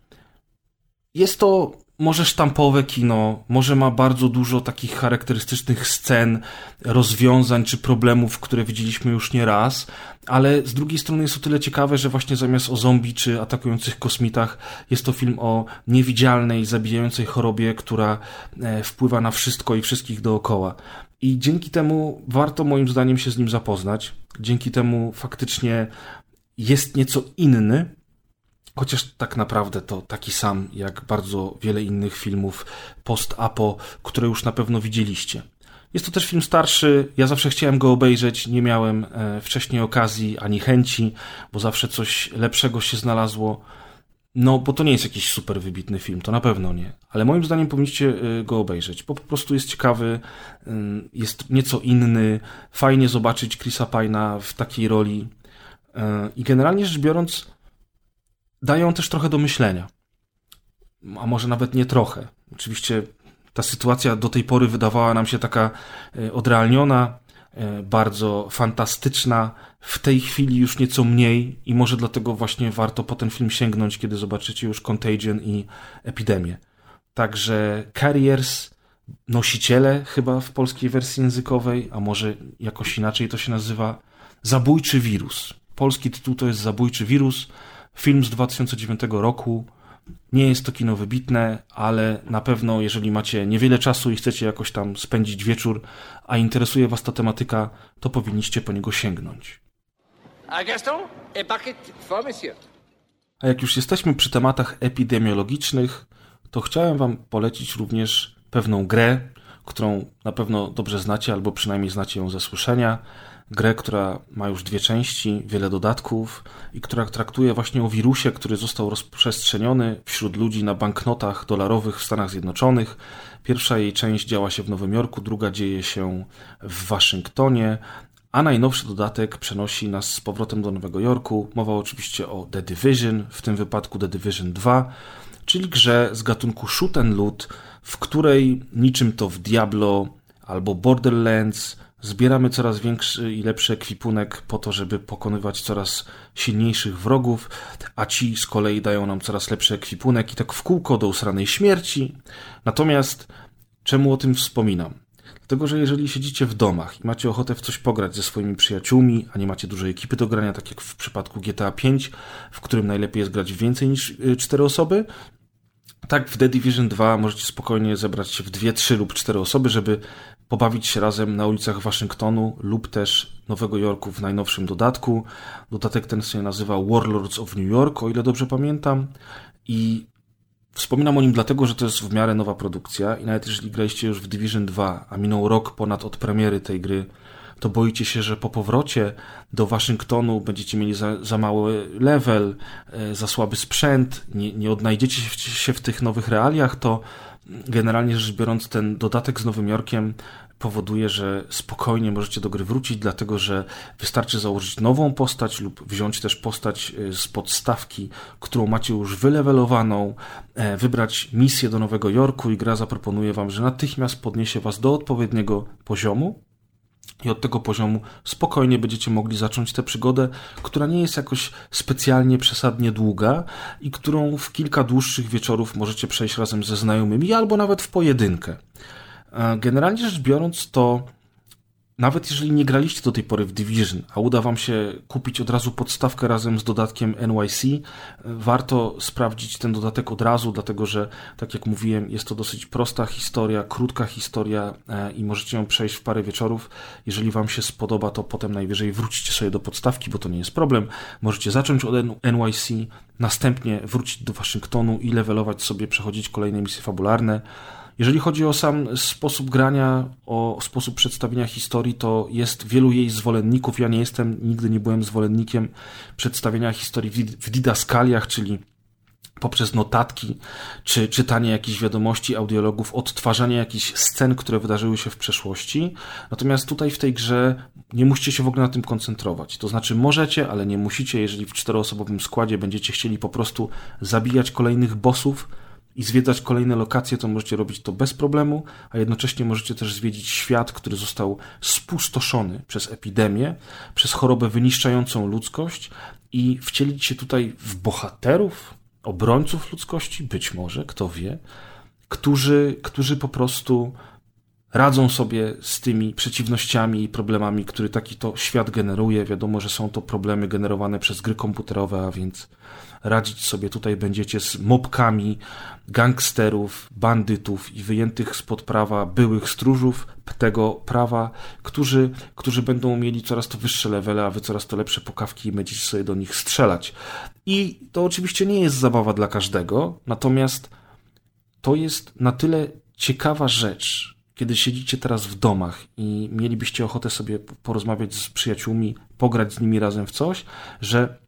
Jest to może sztampowe kino, może ma bardzo dużo takich charakterystycznych scen, rozwiązań czy problemów, które widzieliśmy już nie raz, ale z drugiej strony jest o tyle ciekawe, że właśnie zamiast o zombie czy atakujących kosmitach jest to film o niewidzialnej, zabijającej chorobie, która e, wpływa na wszystko i wszystkich dookoła. I dzięki temu warto moim zdaniem się z nim zapoznać. Dzięki temu faktycznie jest nieco inny, Chociaż tak naprawdę to taki sam jak bardzo wiele innych filmów post-apo, które już na pewno widzieliście. Jest to też film starszy, ja zawsze chciałem go obejrzeć, nie miałem e, wcześniej okazji ani chęci, bo zawsze coś lepszego się znalazło. No, bo to nie jest jakiś super wybitny film, to na pewno nie. Ale moim zdaniem powinniście e, go obejrzeć, bo po prostu jest ciekawy, jest nieco inny, fajnie zobaczyć Chrisa Pina w takiej roli. E, I generalnie rzecz biorąc, dają też trochę do myślenia. A może nawet nie trochę. Oczywiście ta sytuacja do tej pory wydawała nam się taka e, odrealniona, e, bardzo fantastyczna. W tej chwili już nieco mniej i może dlatego właśnie warto po ten film sięgnąć, kiedy zobaczycie już Contagion i Epidemię. Także Carriers nosiciele chyba w polskiej wersji językowej, a może jakoś inaczej to się nazywa, Zabójczy wirus. Polski tytuł to jest Zabójczy wirus, film z 2009 roku. Nie jest to kino wybitne, ale na pewno, jeżeli macie niewiele czasu i chcecie jakoś tam spędzić wieczór, a interesuje Was ta tematyka, to powinniście po niego sięgnąć. A Gaston, a bucket for monsieur. A jak już jesteśmy przy tematach epidemiologicznych, to chciałem Wam polecić również pewną grę, którą na pewno dobrze znacie, albo przynajmniej znacie ją ze słyszenia. Grę, która ma już dwie części, wiele dodatków i która traktuje właśnie o wirusie, który został rozprzestrzeniony wśród ludzi na banknotach dolarowych w Stanach Zjednoczonych. Pierwsza jej część działa się w Nowym Jorku, druga dzieje się w Waszyngtonie, a najnowszy dodatek przenosi nas z powrotem do Nowego Jorku. Mowa oczywiście o The Division, w tym wypadku The Division 2, czyli grze z gatunku shoot and loot, w której niczym to w Diablo albo Borderlands zbieramy coraz większy i lepszy ekwipunek po to, żeby pokonywać coraz silniejszych wrogów, a ci z kolei dają nam coraz lepszy ekwipunek i tak w kółko do usranej śmierci. Natomiast czemu o tym wspominam? Dlatego, że jeżeli siedzicie w domach i macie ochotę w coś pograć ze swoimi przyjaciółmi, a nie macie dużej ekipy do grania, tak jak w przypadku GTA V, w którym najlepiej jest grać więcej niż 4 y, osoby, tak w The Division 2 możecie spokojnie zebrać się w 2, 3 lub 4 osoby, żeby pobawić się razem na ulicach Waszyngtonu lub też Nowego Jorku w najnowszym dodatku. Dodatek ten się nazywa Warlords of New York, o ile dobrze pamiętam. I Wspominam o nim dlatego, że to jest w miarę nowa produkcja i nawet jeżeli graliście już w Division 2, a minął rok ponad od premiery tej gry, to boicie się, że po powrocie do Waszyngtonu będziecie mieli za, za mały level, e, za słaby sprzęt, nie, nie odnajdziecie się w tych nowych realiach, to generalnie rzecz biorąc ten dodatek z Nowym Jorkiem powoduje, że spokojnie możecie do gry wrócić, dlatego że wystarczy założyć nową postać lub wziąć też postać e, z podstawki, którą macie już wylewelowaną, e, wybrać misję do Nowego Jorku i gra zaproponuje wam, że natychmiast podniesie was do odpowiedniego poziomu. I od tego poziomu spokojnie będziecie mogli zacząć tę przygodę, która nie jest jakoś specjalnie przesadnie długa i którą w kilka dłuższych wieczorów możecie przejść razem ze znajomymi albo nawet w pojedynkę. Generalnie rzecz biorąc, to nawet jeżeli nie graliście do tej pory w Division, a uda Wam się kupić od razu podstawkę razem z dodatkiem NYC, warto sprawdzić ten dodatek od razu, dlatego że, tak jak mówiłem, jest to dosyć prosta historia, krótka historia e, i możecie ją przejść w parę wieczorów. Jeżeli Wam się spodoba, to potem najwyżej wrócicie sobie do podstawki, bo to nie jest problem. Możecie zacząć od NYC, następnie wrócić do Waszyngtonu i levelować sobie, przechodzić kolejne misje fabularne. Jeżeli chodzi o sam sposób grania, o sposób przedstawienia historii, to jest wielu jej zwolenników. Ja nie jestem, nigdy nie byłem zwolennikiem przedstawienia historii w didaskaliach, czyli poprzez notatki, czy czytanie jakichś wiadomości, audiologów, odtwarzanie jakichś scen, które wydarzyły się w przeszłości. Natomiast tutaj w tej grze nie musicie się w ogóle na tym koncentrować. To znaczy możecie, ale nie musicie, jeżeli w czteroosobowym składzie będziecie chcieli po prostu zabijać kolejnych bossów, i zwiedzać kolejne lokacje, to możecie robić to bez problemu, a jednocześnie możecie też zwiedzić świat, który został spustoszony przez epidemię, przez chorobę wyniszczającą ludzkość i wcielić się tutaj w bohaterów, obrońców ludzkości, być może, kto wie, którzy, którzy po prostu radzą sobie z tymi przeciwnościami i problemami, które taki to świat generuje. Wiadomo, że są to problemy generowane przez gry komputerowe, a więc radzić sobie tutaj będziecie z mobkami, gangsterów, bandytów i wyjętych spod prawa byłych stróżów tego prawa, którzy, którzy będą mieli coraz to wyższe levele, a wy coraz to lepsze pokawki i będziecie sobie do nich strzelać. I to oczywiście nie jest zabawa dla każdego, natomiast to jest na tyle ciekawa rzecz, kiedy siedzicie teraz w domach i mielibyście ochotę sobie porozmawiać z przyjaciółmi, pograć z nimi razem w coś, że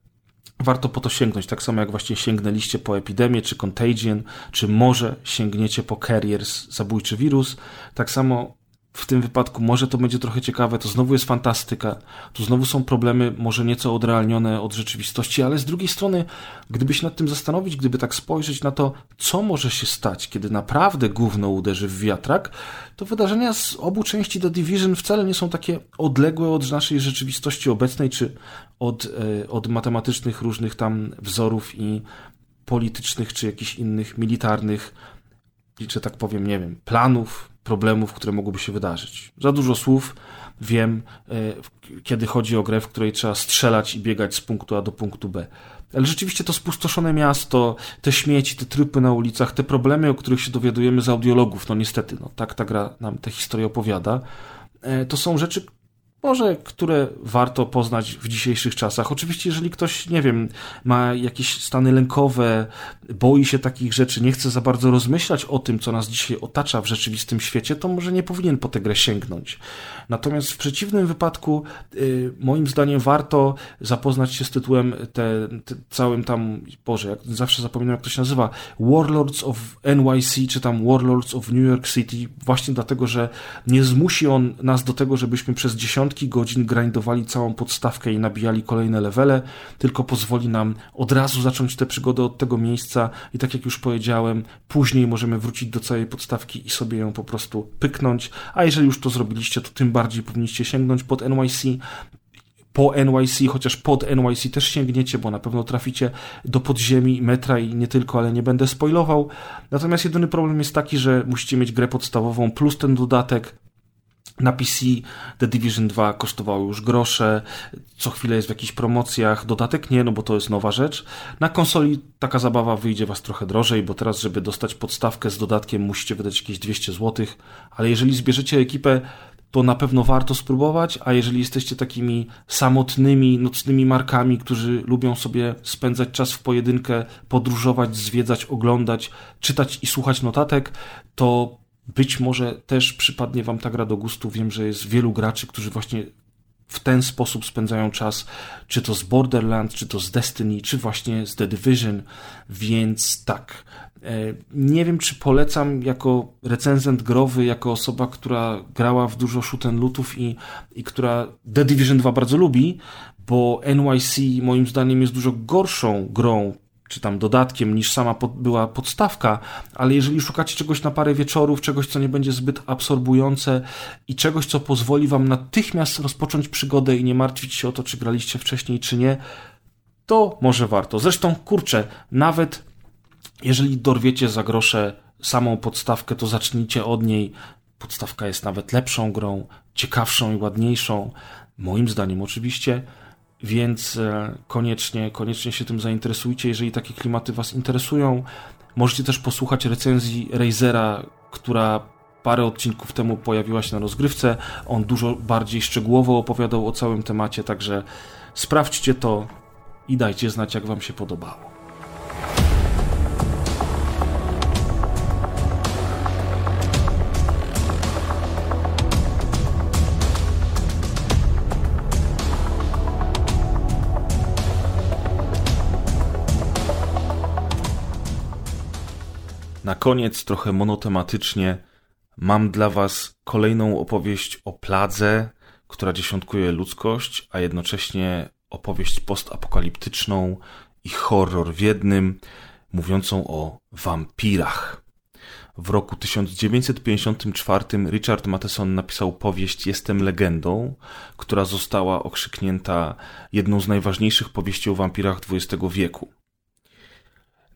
warto po to sięgnąć. Tak samo jak właśnie sięgnęliście po epidemię, czy contagion, czy może sięgniecie po carriers, zabójczy wirus. Tak samo w tym wypadku może to będzie trochę ciekawe, to znowu jest fantastyka, tu znowu są problemy może nieco odrealnione od rzeczywistości, ale z drugiej strony, gdyby się nad tym zastanowić, gdyby tak spojrzeć na to, co może się stać, kiedy naprawdę gówno uderzy w wiatrak, to wydarzenia z obu części The Division wcale nie są takie odległe od naszej rzeczywistości obecnej, czy od, e, od matematycznych różnych tam wzorów i politycznych, czy jakichś innych militarnych, że tak powiem, nie wiem, planów, problemów, które mogłyby się wydarzyć. Za dużo słów wiem, e, kiedy chodzi o grę, w której trzeba strzelać i biegać z punktu A do punktu B. Ale rzeczywiście to spustoszone miasto, te śmieci, te trupy na ulicach, te problemy, o których się dowiadujemy z audiologów, no niestety, no tak ta gra nam tę historię opowiada, e, to są rzeczy, może, które warto poznać w dzisiejszych czasach. Oczywiście, jeżeli ktoś, nie wiem, ma jakieś stany lękowe, boi się takich rzeczy, nie chce za bardzo rozmyślać o tym, co nas dzisiaj otacza w rzeczywistym świecie, to może nie powinien po tę grę sięgnąć. Natomiast w przeciwnym wypadku, y, moim zdaniem, warto zapoznać się z tytułem te, te, całym tam, Boże, jak zawsze zapominam, jak to się nazywa, Warlords of NYC, czy tam Warlords of New York City, właśnie dlatego, że nie zmusi on nas do tego, żebyśmy przez dziesiątki godzin grindowali całą podstawkę i nabijali kolejne levele, tylko pozwoli nam od razu zacząć tę przygodę od tego miejsca i tak jak już powiedziałem, później możemy wrócić do całej podstawki i sobie ją po prostu pyknąć, a jeżeli już to zrobiliście, to tym bardziej powinniście sięgnąć pod NYC, po NYC, chociaż pod NYC też sięgniecie, bo na pewno traficie do podziemi metra i nie tylko, ale nie będę spoilował. Natomiast jedyny problem jest taki, że musicie mieć grę podstawową plus ten dodatek. Na PC The Division 2 kosztowało już grosze, co chwilę jest w jakichś promocjach, dodatek nie, no bo to jest nowa rzecz. Na konsoli taka zabawa wyjdzie was trochę drożej, bo teraz, żeby dostać podstawkę z dodatkiem, musicie wydać jakieś 200 zł, ale jeżeli zbierzecie ekipę to na pewno warto spróbować, a jeżeli jesteście takimi samotnymi, nocnymi markami, którzy lubią sobie spędzać czas w pojedynkę, podróżować, zwiedzać, oglądać, czytać i słuchać notatek, to być może też przypadnie wam ta gra do gustu. Wiem, że jest wielu graczy, którzy właśnie w ten sposób spędzają czas, czy to z Borderlands, czy to z Destiny, czy właśnie z The Division, więc tak, nie wiem, czy polecam jako recenzent growy, jako osoba, która grała w dużo shoot lootów i, i która The Division 2 bardzo lubi, bo NYC moim zdaniem jest dużo gorszą grą czy tam dodatkiem niż sama pod, była podstawka, ale jeżeli szukacie czegoś na parę wieczorów, czegoś, co nie będzie zbyt absorbujące i czegoś, co pozwoli wam natychmiast rozpocząć przygodę i nie martwić się o to, czy graliście wcześniej, czy nie, to może warto. Zresztą, kurczę, nawet jeżeli dorwiecie za grosze samą podstawkę, to zacznijcie od niej. Podstawka jest nawet lepszą grą, ciekawszą i ładniejszą. Moim zdaniem oczywiście. Więc e, koniecznie, koniecznie się tym zainteresujcie, jeżeli takie klimaty Was interesują. Możecie też posłuchać recenzji Razera, która parę odcinków temu pojawiła się na rozgrywce. On dużo bardziej szczegółowo opowiadał o całym temacie, także sprawdźcie to i dajcie znać, jak Wam się podobało. Na koniec, trochę monotematycznie, mam dla Was kolejną opowieść o pladze, która dziesiątkuje ludzkość, a jednocześnie opowieść postapokaliptyczną i horror w jednym, mówiącą o wampirach. W roku 1954 Richard Matheson napisał powieść Jestem legendą, która została okrzyknięta jedną z najważniejszych powieści o wampirach XX wieku.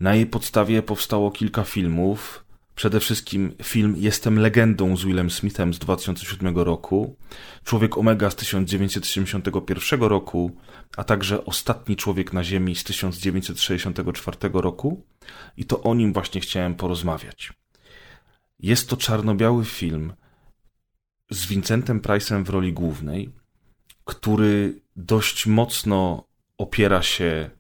Na jej podstawie powstało kilka filmów. Przede wszystkim film Jestem legendą z Willem Smithem z 2007 roku, Człowiek Omega z 1971 roku, a także Ostatni Człowiek na Ziemi z 1964 roku. I to o nim właśnie chciałem porozmawiać. Jest to czarno-biały film z Vincentem Price'em w roli głównej, który dość mocno opiera się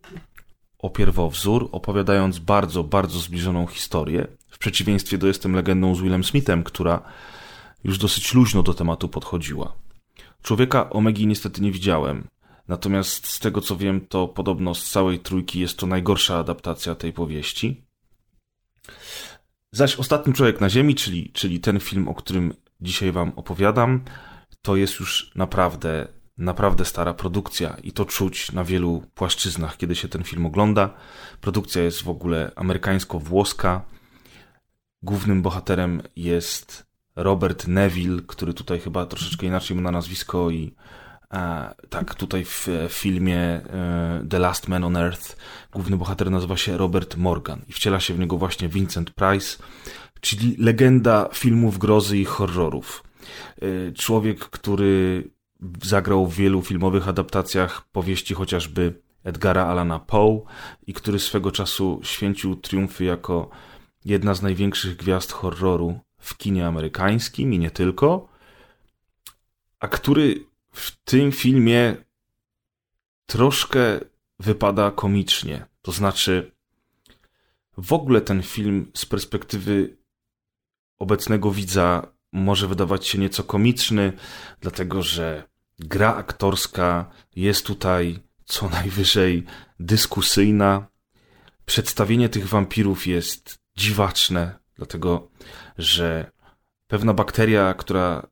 o pierwowzór, opowiadając bardzo, bardzo zbliżoną historię, w przeciwieństwie do Jestem legendą z Willem Smithem, która już dosyć luźno do tematu podchodziła. Człowieka Omegi niestety nie widziałem, natomiast z tego co wiem, to podobno z całej trójki jest to najgorsza adaptacja tej powieści. Zaś Ostatni Człowiek na Ziemi, czyli, czyli ten film, o którym dzisiaj Wam opowiadam, to jest już naprawdę naprawdę stara produkcja i to czuć na wielu płaszczyznach, kiedy się ten film ogląda. Produkcja jest w ogóle amerykańsko-włoska. Głównym bohaterem jest Robert Neville, który tutaj chyba troszeczkę inaczej ma na nazwisko i E, tak, tutaj w filmie e, The Last Man on Earth główny bohater nazywa się Robert Morgan i wciela się w niego właśnie Vincent Price, czyli legenda filmów grozy i horrorów. E, człowiek, który zagrał w wielu filmowych adaptacjach powieści chociażby Edgara Alana Poe i który swego czasu święcił triumfy jako jedna z największych gwiazd horroru w kinie amerykańskim i nie tylko, a który w tym filmie troszkę wypada komicznie. To znaczy, w ogóle ten film z perspektywy obecnego widza może wydawać się nieco komiczny, dlatego że gra aktorska jest tutaj co [LAUGHS] najwyżej dyskusyjna. Przedstawienie tych wampirów jest dziwaczne, dlatego że pewna bakteria, która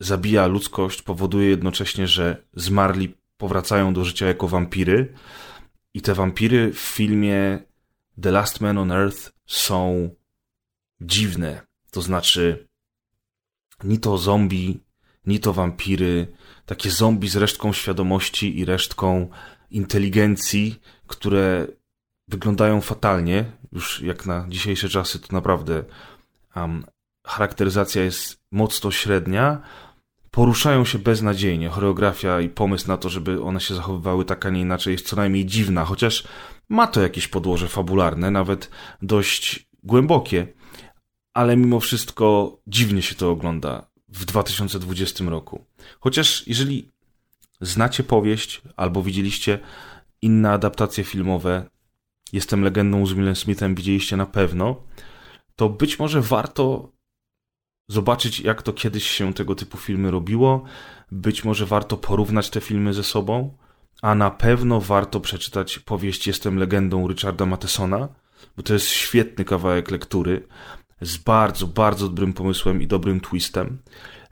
zabija ludzkość, powoduje jednocześnie, że zmarli powracają do życia jako wampiry. I te wampiry w filmie The Last Man on Earth są dziwne. To znaczy, ni to zombie, ni to wampiry, takie zombie z resztką świadomości i resztką inteligencji, które wyglądają fatalnie. Już jak na dzisiejsze czasy to naprawdę um, charakteryzacja jest mocno średnia, poruszają się beznadziejnie. Choreografia i pomysł na to, żeby one się zachowywały tak, a nie inaczej, jest co najmniej dziwna, chociaż ma to jakieś podłoże fabularne, nawet dość głębokie, ale mimo wszystko dziwnie się to ogląda w 2020 roku. Chociaż jeżeli znacie powieść albo widzieliście inne adaptacje filmowe, Jestem legendą z Willem Smithem, widzieliście na pewno, to być może warto zobaczyć, jak to kiedyś się tego typu filmy robiło. Być może warto porównać te filmy ze sobą, a na pewno warto przeczytać powieść Jestem legendą Richarda Mathesona, bo to jest świetny kawałek lektury z bardzo, bardzo dobrym pomysłem i dobrym twistem.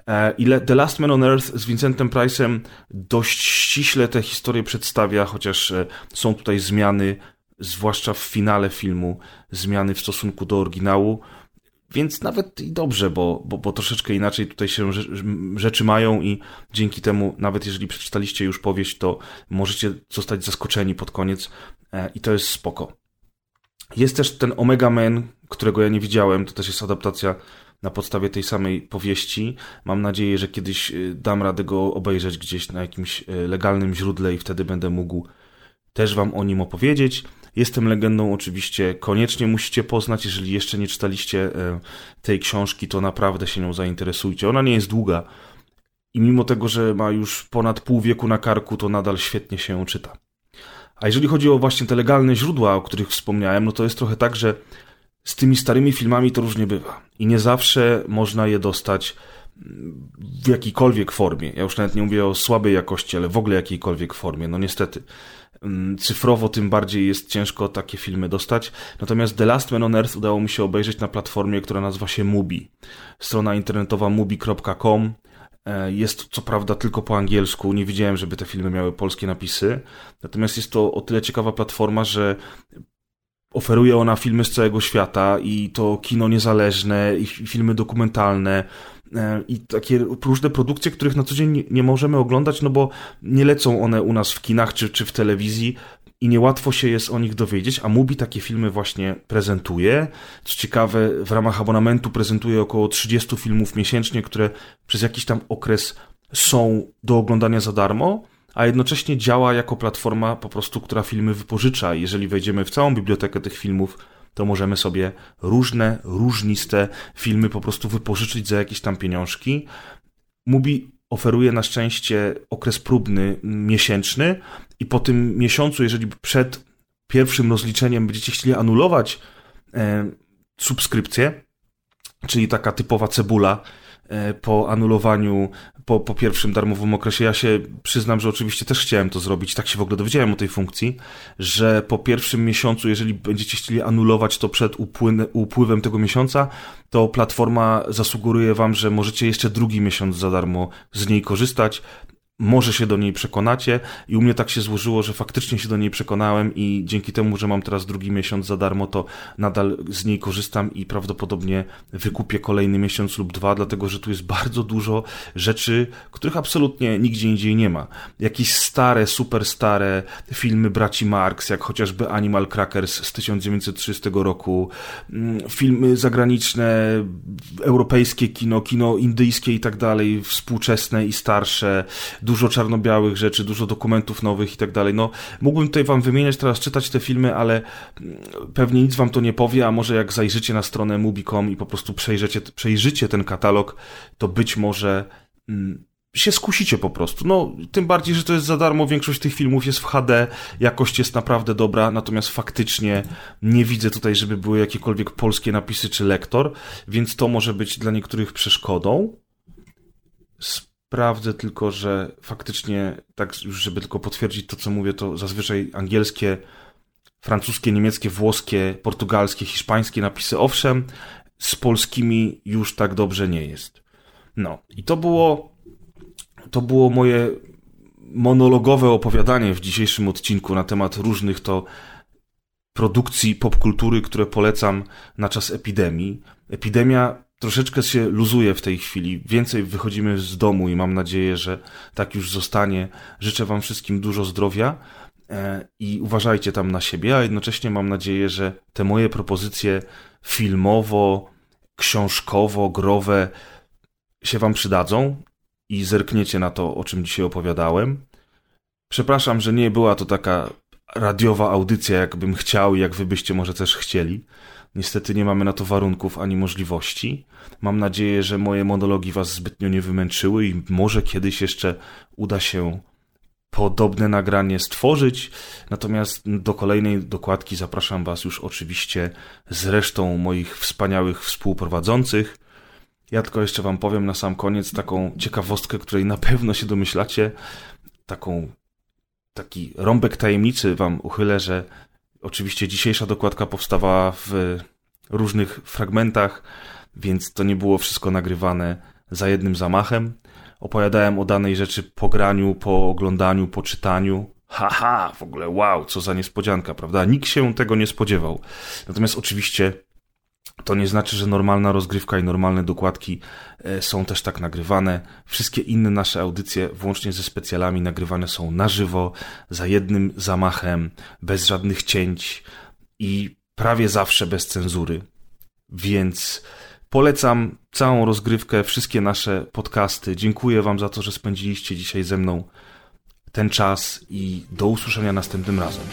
E, Ile The Last Man on Earth z Vincentem Price'em dość ściśle tę historię przedstawia, chociaż e, są tutaj zmiany, zwłaszcza w finale filmu, zmiany w stosunku do oryginału. Więc nawet i dobrze, bo, bo, bo troszeczkę inaczej tutaj się rzeczy mają i dzięki temu, nawet jeżeli przeczytaliście już powieść, to możecie zostać zaskoczeni pod koniec e, i to jest spoko. Jest też ten Omega Man, którego ja nie widziałem, to też jest adaptacja na podstawie tej samej powieści. Mam nadzieję, że kiedyś y, dam radę go obejrzeć gdzieś na jakimś y, legalnym źródle i wtedy będę mógł też wam o nim opowiedzieć. Jestem legendą, oczywiście koniecznie musicie poznać. Jeżeli jeszcze nie czytaliście y, tej książki, to naprawdę się nią zainteresujcie. Ona nie jest długa i mimo tego, że ma już ponad pół wieku na karku, to nadal świetnie się ją czyta. A jeżeli chodzi o właśnie te legalne źródła, o których wspomniałem, no to jest trochę tak, że z tymi starymi filmami to różnie bywa. I nie zawsze można je dostać w jakiejkolwiek formie. Ja już nawet nie mówię o słabej jakości, ale w ogóle jakiejkolwiek formie. No niestety. Mm, cyfrowo tym bardziej jest ciężko takie filmy dostać. Natomiast The Last Man on Earth udało mi się obejrzeć na platformie, która nazywa się Mubi. Strona internetowa mubi.com jest co prawda tylko po angielsku, nie widziałem, żeby te filmy miały polskie napisy. Natomiast jest to o tyle ciekawa platforma, że oferuje ona filmy z całego świata i to kino niezależne i filmy dokumentalne e, i takie różne produkcje, których na co dzień nie możemy oglądać, no bo nie lecą one u nas w kinach czy, czy w telewizji i niełatwo się jest o nich dowiedzieć, a Mubi takie filmy właśnie prezentuje. Co ciekawe, w ramach abonamentu prezentuje około 30 filmów miesięcznie, które przez jakiś tam okres są do oglądania za darmo a jednocześnie działa jako platforma po prostu, która filmy wypożycza. Jeżeli wejdziemy w całą bibliotekę tych filmów, to możemy sobie różne, różniste filmy po prostu wypożyczyć za jakieś tam pieniążki. Mubi oferuje na szczęście okres próbny miesięczny i po tym miesiącu, jeżeli przed pierwszym rozliczeniem będziecie chcieli anulować e, subskrypcję, czyli taka typowa cebula, po anulowaniu, po, po pierwszym darmowym okresie. Ja się przyznam, że oczywiście też chciałem to zrobić, tak się w ogóle dowiedziałem o tej funkcji, że po pierwszym miesiącu, jeżeli będziecie chcieli anulować to przed upływem tego miesiąca, to platforma zasugeruje wam, że możecie jeszcze drugi miesiąc za darmo z niej korzystać może się do niej przekonacie i u mnie tak się złożyło, że faktycznie się do niej przekonałem i dzięki temu, że mam teraz drugi miesiąc za darmo, to nadal z niej korzystam i prawdopodobnie wykupię kolejny miesiąc lub dwa, dlatego że tu jest bardzo dużo rzeczy, których absolutnie nigdzie indziej nie ma. Jakieś stare, super stare filmy braci Marx, jak chociażby Animal Crackers z 1930 roku, mm, filmy zagraniczne, europejskie kino, kino indyjskie i tak dalej, współczesne i starsze, dużo czarno-białych rzeczy, dużo dokumentów nowych i tak dalej. No, mógłbym tutaj wam wymieniać teraz, czytać te filmy, ale mm, pewnie nic wam to nie powie, a może jak zajrzycie na stronę Mubi.com i po prostu przejrzycie, przejrzycie ten katalog, to być może mm, się skusicie po prostu. No, tym bardziej, że to jest za darmo, większość tych filmów jest w HD, jakość jest naprawdę dobra, natomiast faktycznie nie widzę tutaj, żeby były jakiekolwiek polskie napisy czy lektor, więc to może być dla niektórych przeszkodą. Sprawdzę tylko, że faktycznie, tak żeby tylko potwierdzić to, co mówię, to zazwyczaj angielskie, francuskie, niemieckie, włoskie, portugalskie, hiszpańskie napisy, owszem, z polskimi już tak dobrze nie jest. No, i to było, to było moje monologowe opowiadanie w dzisiejszym odcinku na temat różnych to produkcji popkultury, które polecam na czas epidemii. Epidemia troszeczkę się luzuje w tej chwili. Więcej wychodzimy z domu i mam nadzieję, że tak już zostanie. Życzę Wam wszystkim dużo zdrowia e, i uważajcie tam na siebie, a jednocześnie mam nadzieję, że te moje propozycje filmowo, książkowo, growe się Wam przydadzą i zerkniecie na to, o czym dzisiaj opowiadałem. Przepraszam, że nie była to taka radiowa audycja, jakbym chciał i jak Wy byście może też chcieli. Niestety nie mamy na to warunków ani możliwości. Mam nadzieję, że moje monologi Was zbytnio nie wymęczyły i może kiedyś jeszcze uda się podobne nagranie stworzyć. Natomiast do kolejnej dokładki zapraszam Was już oczywiście z resztą moich wspaniałych współprowadzących. Ja tylko jeszcze Wam powiem na sam koniec taką ciekawostkę, której na pewno się domyślacie. Taką, taki rąbek tajemnicy Wam uchylę, że Oczywiście dzisiejsza dokładka powstawała w różnych fragmentach, więc to nie było wszystko nagrywane za jednym zamachem. Opowiadałem o danej rzeczy po graniu, po oglądaniu, po czytaniu. Haha, w ogóle wow, co za niespodzianka, prawda? Nikt się tego nie spodziewał. Natomiast oczywiście to nie znaczy, że normalna rozgrywka i normalne dokładki e, są też tak nagrywane. Wszystkie inne nasze audycje, włącznie ze specjalami, nagrywane są na żywo, za jednym zamachem, bez żadnych cięć i prawie zawsze bez cenzury. Więc polecam całą rozgrywkę, wszystkie nasze podcasty. Dziękuję Wam za to, że spędziliście dzisiaj ze mną ten czas i do usłyszenia następnym razem.